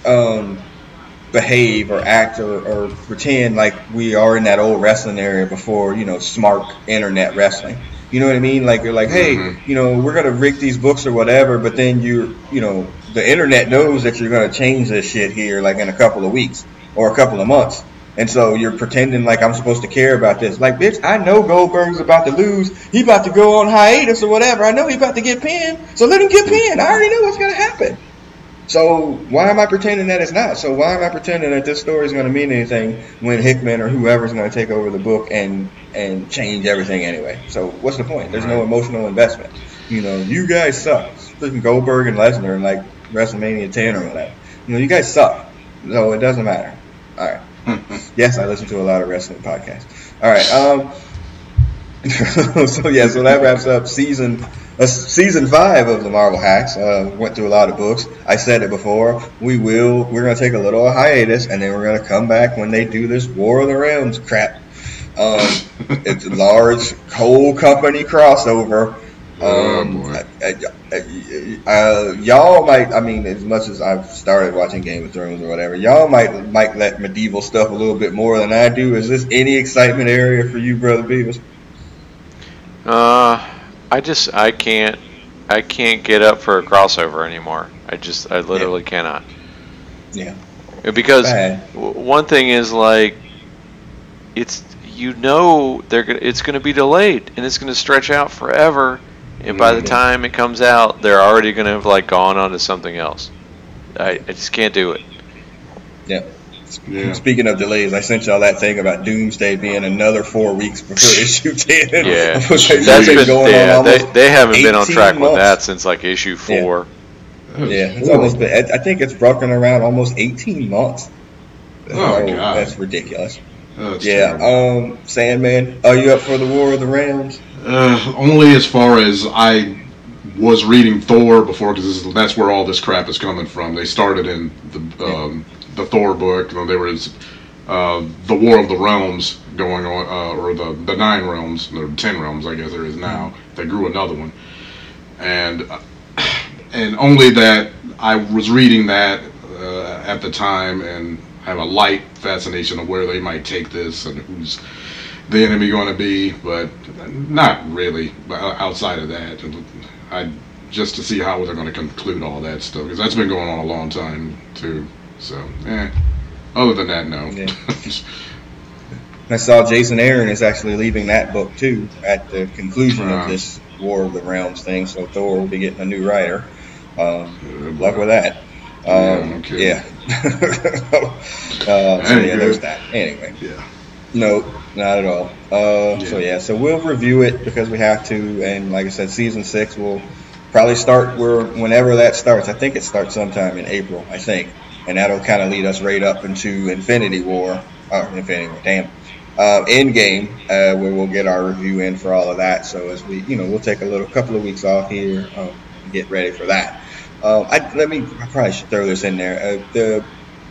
um, behave or act or, or pretend like we are in that old wrestling area before you know smart internet wrestling. You know what I mean? Like you're like, hey, mm-hmm. you know, we're gonna rig these books or whatever, but then you, you know, the internet knows that you're gonna change this shit here, like in a couple of weeks or a couple of months, and so you're pretending like I'm supposed to care about this. Like, bitch, I know Goldberg's about to lose. He about to go on hiatus or whatever. I know he about to get pinned, so let him get pinned. I already know what's gonna happen. So why am I pretending that it's not? So why am I pretending that this story is going to mean anything when Hickman or whoever is going to take over the book and and change everything anyway? So what's the point? There's no emotional investment. You know, you guys suck. Freaking Goldberg and Lesnar and like WrestleMania 10 or whatever. You know, you guys suck. So it doesn't matter. All right. yes, I listen to a lot of wrestling podcasts. All right. Um. so yeah, so that wraps up season season five of the Marvel Hacks. Uh, went through a lot of books. I said it before. We will. We're gonna take a little hiatus, and then we're gonna come back when they do this War of the Realms crap. Um, it's a large whole company crossover. Oh, um, oh boy. Uh, y'all might. I mean, as much as I've started watching Game of Thrones or whatever, y'all might might let medieval stuff a little bit more than I do. Is this any excitement area for you, brother Beavis? Uh I just I can't I can't get up for a crossover anymore. I just I literally yeah. cannot. Yeah. Because one thing is like it's you know they're gonna it's gonna be delayed and it's gonna stretch out forever and by the mm-hmm. time it comes out they're already gonna have like gone on to something else. I, I just can't do it. Yeah. Yeah. Speaking of delays, I sent y'all that thing about Doomsday being another four weeks before issue ten. Yeah, that's been, going yeah, on they, they haven't been on track months. with that since like issue four. Yeah, yeah it's almost been, I think it's broken around almost eighteen months. Oh, oh God. that's ridiculous. Oh, yeah, um, Sandman, are you up for the War of the Realms? Uh, only as far as I was reading Thor before, because that's where all this crap is coming from. They started in the um, the Thor book. There was uh, the War of the Realms going on, uh, or the the nine realms, or ten realms, I guess there is now. They grew another one, and uh, and only that I was reading that uh, at the time and have a light fascination of where they might take this and who's the enemy going to be, but not really. But Outside of that, I just to see how they're going to conclude all that stuff because that's been going on a long time too. So, eh. Other than that, no. Yeah. I saw Jason Aaron is actually leaving that book too at the conclusion of this War of the Realms thing. So Thor will be getting a new writer. Um, luck with that. Um, yeah. uh, so yeah, there's that. Anyway. Yeah. No, not at all. Uh, yeah. So yeah, so we'll review it because we have to, and like I said, season six will probably start where whenever that starts. I think it starts sometime in April. I think, and that'll kind of lead us right up into Infinity War. Uh, Infinity War, damn. Uh, Endgame, uh, where we'll get our review in for all of that. So as we, you know, we'll take a little couple of weeks off here, um, get ready for that. Um, I, let me, I probably should throw this in there. Uh, the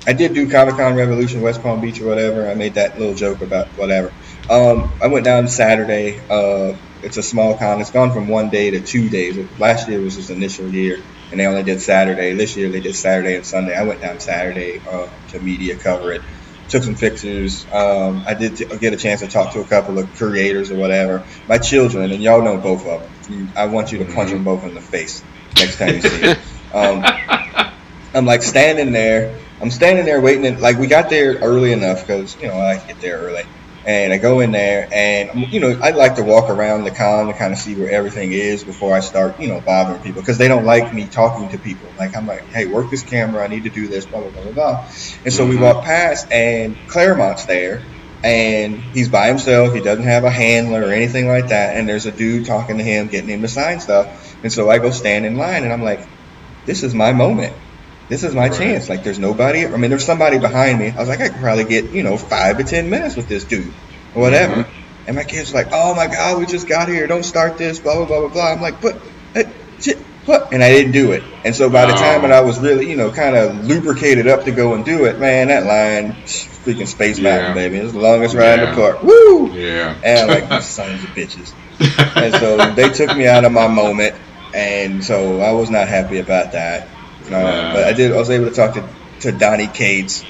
I did do Comic Con Revolution West Palm Beach or whatever. I made that little joke about whatever. Um, I went down Saturday. Uh, it's a small con. It's gone from one day to two days. Last year was his initial year, and they only did Saturday. This year they did Saturday and Sunday. I went down Saturday uh, to media cover it. Took some pictures. Um, I did t- get a chance to talk to a couple of creators or whatever. My children, and y'all know both of them. I want you to punch them both in the face next time you see them. Um, I'm like standing there I'm standing there waiting. And, like we got there early enough because you know I get there early, and I go in there and you know I like to walk around the con to kind of see where everything is before I start you know bothering people because they don't like me talking to people. Like I'm like, hey, work this camera. I need to do this. Blah blah blah blah. blah. And so mm-hmm. we walk past and Claremont's there. And he's by himself. He doesn't have a handler or anything like that. And there's a dude talking to him, getting him to sign stuff. And so I go stand in line, and I'm like, "This is my moment this is my right. chance. Like, there's nobody. I mean, there's somebody behind me. I was like, I could probably get, you know, five to ten minutes with this dude, or whatever. Mm-hmm. And my kid's were like, oh my God, we just got here. Don't start this, blah, blah, blah, blah, blah. I'm like, but, shit, what? And I didn't do it. And so by the time that I was really, you know, kind of lubricated up to go and do it, man, that line, freaking Space yeah. Mountain, baby. It's the longest ride yeah. in the park. Woo! Yeah. And I'm like, sons of bitches. and so they took me out of my moment. And so I was not happy about that. Uh, but I did. I was able to talk to to Donny Cates.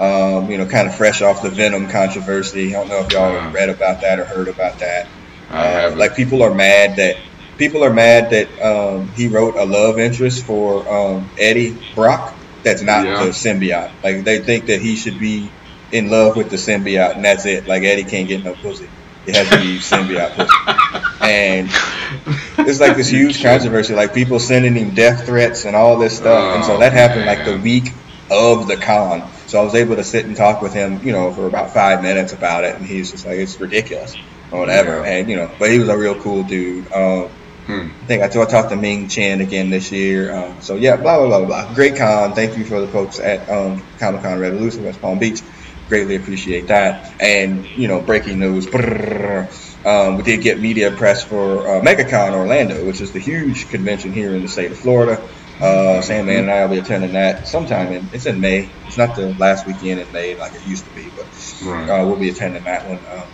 Um, you know, kind of fresh off the Venom controversy. I don't know if y'all uh, read about that or heard about that. Uh, like people are mad that people are mad that um, he wrote a love interest for um, Eddie Brock. That's not yeah. the symbiote. Like they think that he should be in love with the symbiote, and that's it. Like Eddie can't get no pussy. It has to be symbiote pussy. And it's like this huge controversy, like people sending him death threats and all this stuff. Oh, and so that happened man. like the week of the con. So I was able to sit and talk with him, you know, for about five minutes about it, and he's just like, it's ridiculous or whatever. Yeah. And you know, but he was a real cool dude. Um, hmm. I think I, talked to Ming Chen again this year. Um, so yeah, blah blah blah blah. Great con. Thank you for the folks at um, Comic Con Revolution West Palm Beach. Greatly appreciate that. And you know, breaking news. Brrr, um, we did get media press for uh, MegaCon Orlando, which is the huge convention here in the state of Florida. Uh, Sandman and I will be attending that sometime in it's in May. It's not the last weekend in May like it used to be, but right. uh, we'll be attending that one. Um,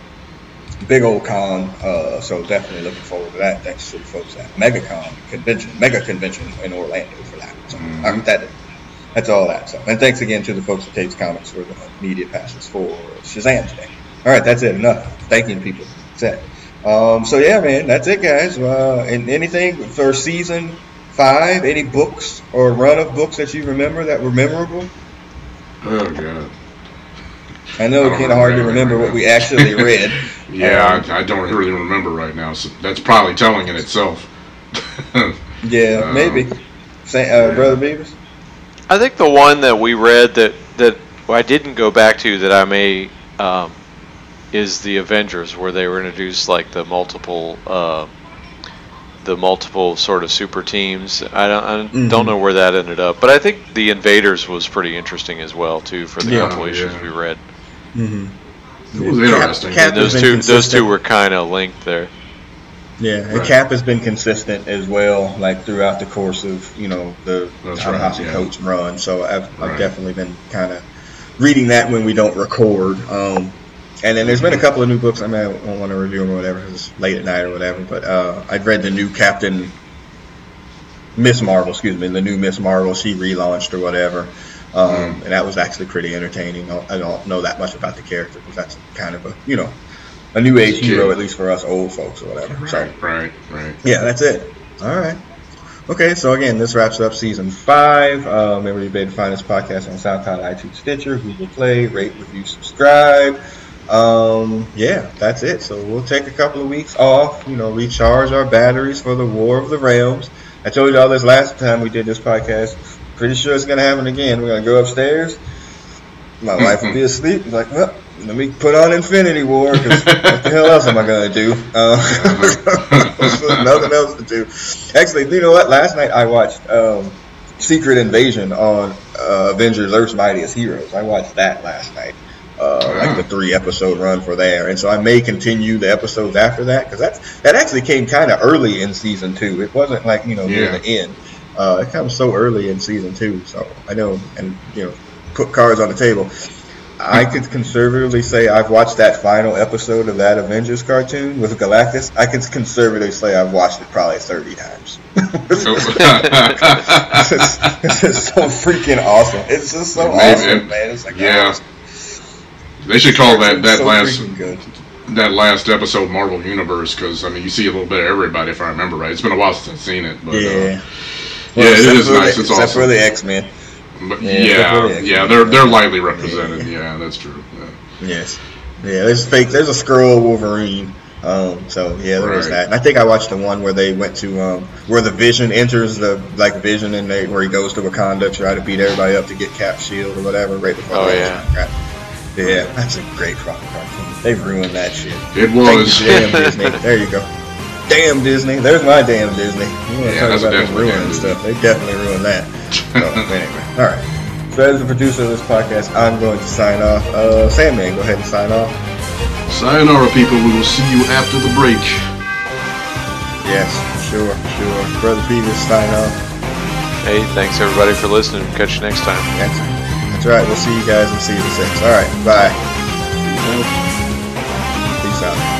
big old con, uh, so definitely looking forward to that. Thanks to the folks at MegaCon convention, Mega Convention in Orlando for that. So mm-hmm. that that's all that. So and thanks again to the folks at Tapes Comics for the media passes for Shazam today. All right, that's it. Enough. Thanking people. That's it. Um, so yeah, man, that's it, guys. Uh, and anything for season five? Any books or run of books that you remember that were memorable? Oh god. I know it's kind of hard to remember what we actually read. yeah, um, I, I, don't really remember right now. So that's probably telling in itself. yeah, um, maybe. Say, uh, yeah. Brother Beavis. I think the one that we read that that I didn't go back to that I may um, is the Avengers, where they were introduced like the multiple, uh, the multiple sort of super teams. I don't, I mm-hmm. don't know where that ended up, but I think the Invaders was pretty interesting as well too for the yeah, compilations yeah. we read. Mm-hmm. It was interesting. Cap, Cap those two, consistent. those two were kind of linked there. Yeah, and right. Cap has been consistent as well, like throughout the course of you know the Ta-Nehisi right, Coates run. So I've, I've definitely been kind of reading that when we don't record. Um, and then there's been a couple of new books. I mean, I don't want to review them or whatever. Because it's late at night or whatever. But uh, I've read the new Captain Miss Marvel, excuse me, the new Miss Marvel. She relaunched or whatever, um, mm. and that was actually pretty entertaining. I don't know that much about the character because that's kind of a you know a new age hero at least for us old folks or whatever. Right, so right, right. Yeah, that's it. All right. Okay, so again, this wraps up season five. Um, remember, you can find this podcast on SoundCloud, iTunes, Stitcher, Google Play, rate, review, subscribe. Um, yeah, that's it. So we'll take a couple of weeks off, you know, recharge our batteries for the War of the Realms. I told you all this last time we did this podcast. Pretty sure it's gonna happen again. We're gonna go upstairs. My wife will be asleep. I'm like, well, let me put on Infinity War because what the hell else am I gonna do? Uh, nothing else to do. Actually, you know what? Last night I watched um, Secret Invasion on uh, Avengers: Earth's Mightiest Heroes. I watched that last night uh, like the three episode run for there, and so I may continue the episodes after that because that's that actually came kind of early in season two. It wasn't like you know near the end. Uh, it comes so early in season two, so I know, and you know, put cards on the table. I could conservatively say I've watched that final episode of that Avengers cartoon with Galactus. I could conservatively say I've watched it probably 30 times. it's, it's, so freaking awesome. It's just so awesome, man. It's like, yeah. They should call that that so last that last episode Marvel Universe because I mean you see a little bit of everybody if I remember right. It's been a while since I've seen it, but yeah, uh, well, yeah, it is nice. The, it's except awesome. for the X Men. But yeah, yeah, yeah, they're they're lightly represented. Yeah, yeah that's true. Yeah. Yes, yeah. There's fake. There's a Skrull Wolverine. Um, so yeah, there right. was that. And I think I watched the one where they went to um, where the Vision enters the like Vision and they where he goes to Wakanda to try to beat everybody up to get Cap shield or whatever right before. Oh yeah. Yeah, that's a great fucking cartoon. They ruined that shit. It was. You, damn Disney. There you go. Damn Disney. There's my damn Disney. You want to yeah, talk about them ruining stuff? They definitely ruined that. So, anyway, all right. So as the producer of this podcast, I'm going to sign off. Uh, Sandman, go ahead and sign off. Sayonara, people. We will see you after the break. Yes, sure, sure. Brother Peters, sign off. Hey, thanks everybody for listening. Catch you next time. Thanks. That's right. We'll see you guys and see you in season six. All right. Bye. Peace out.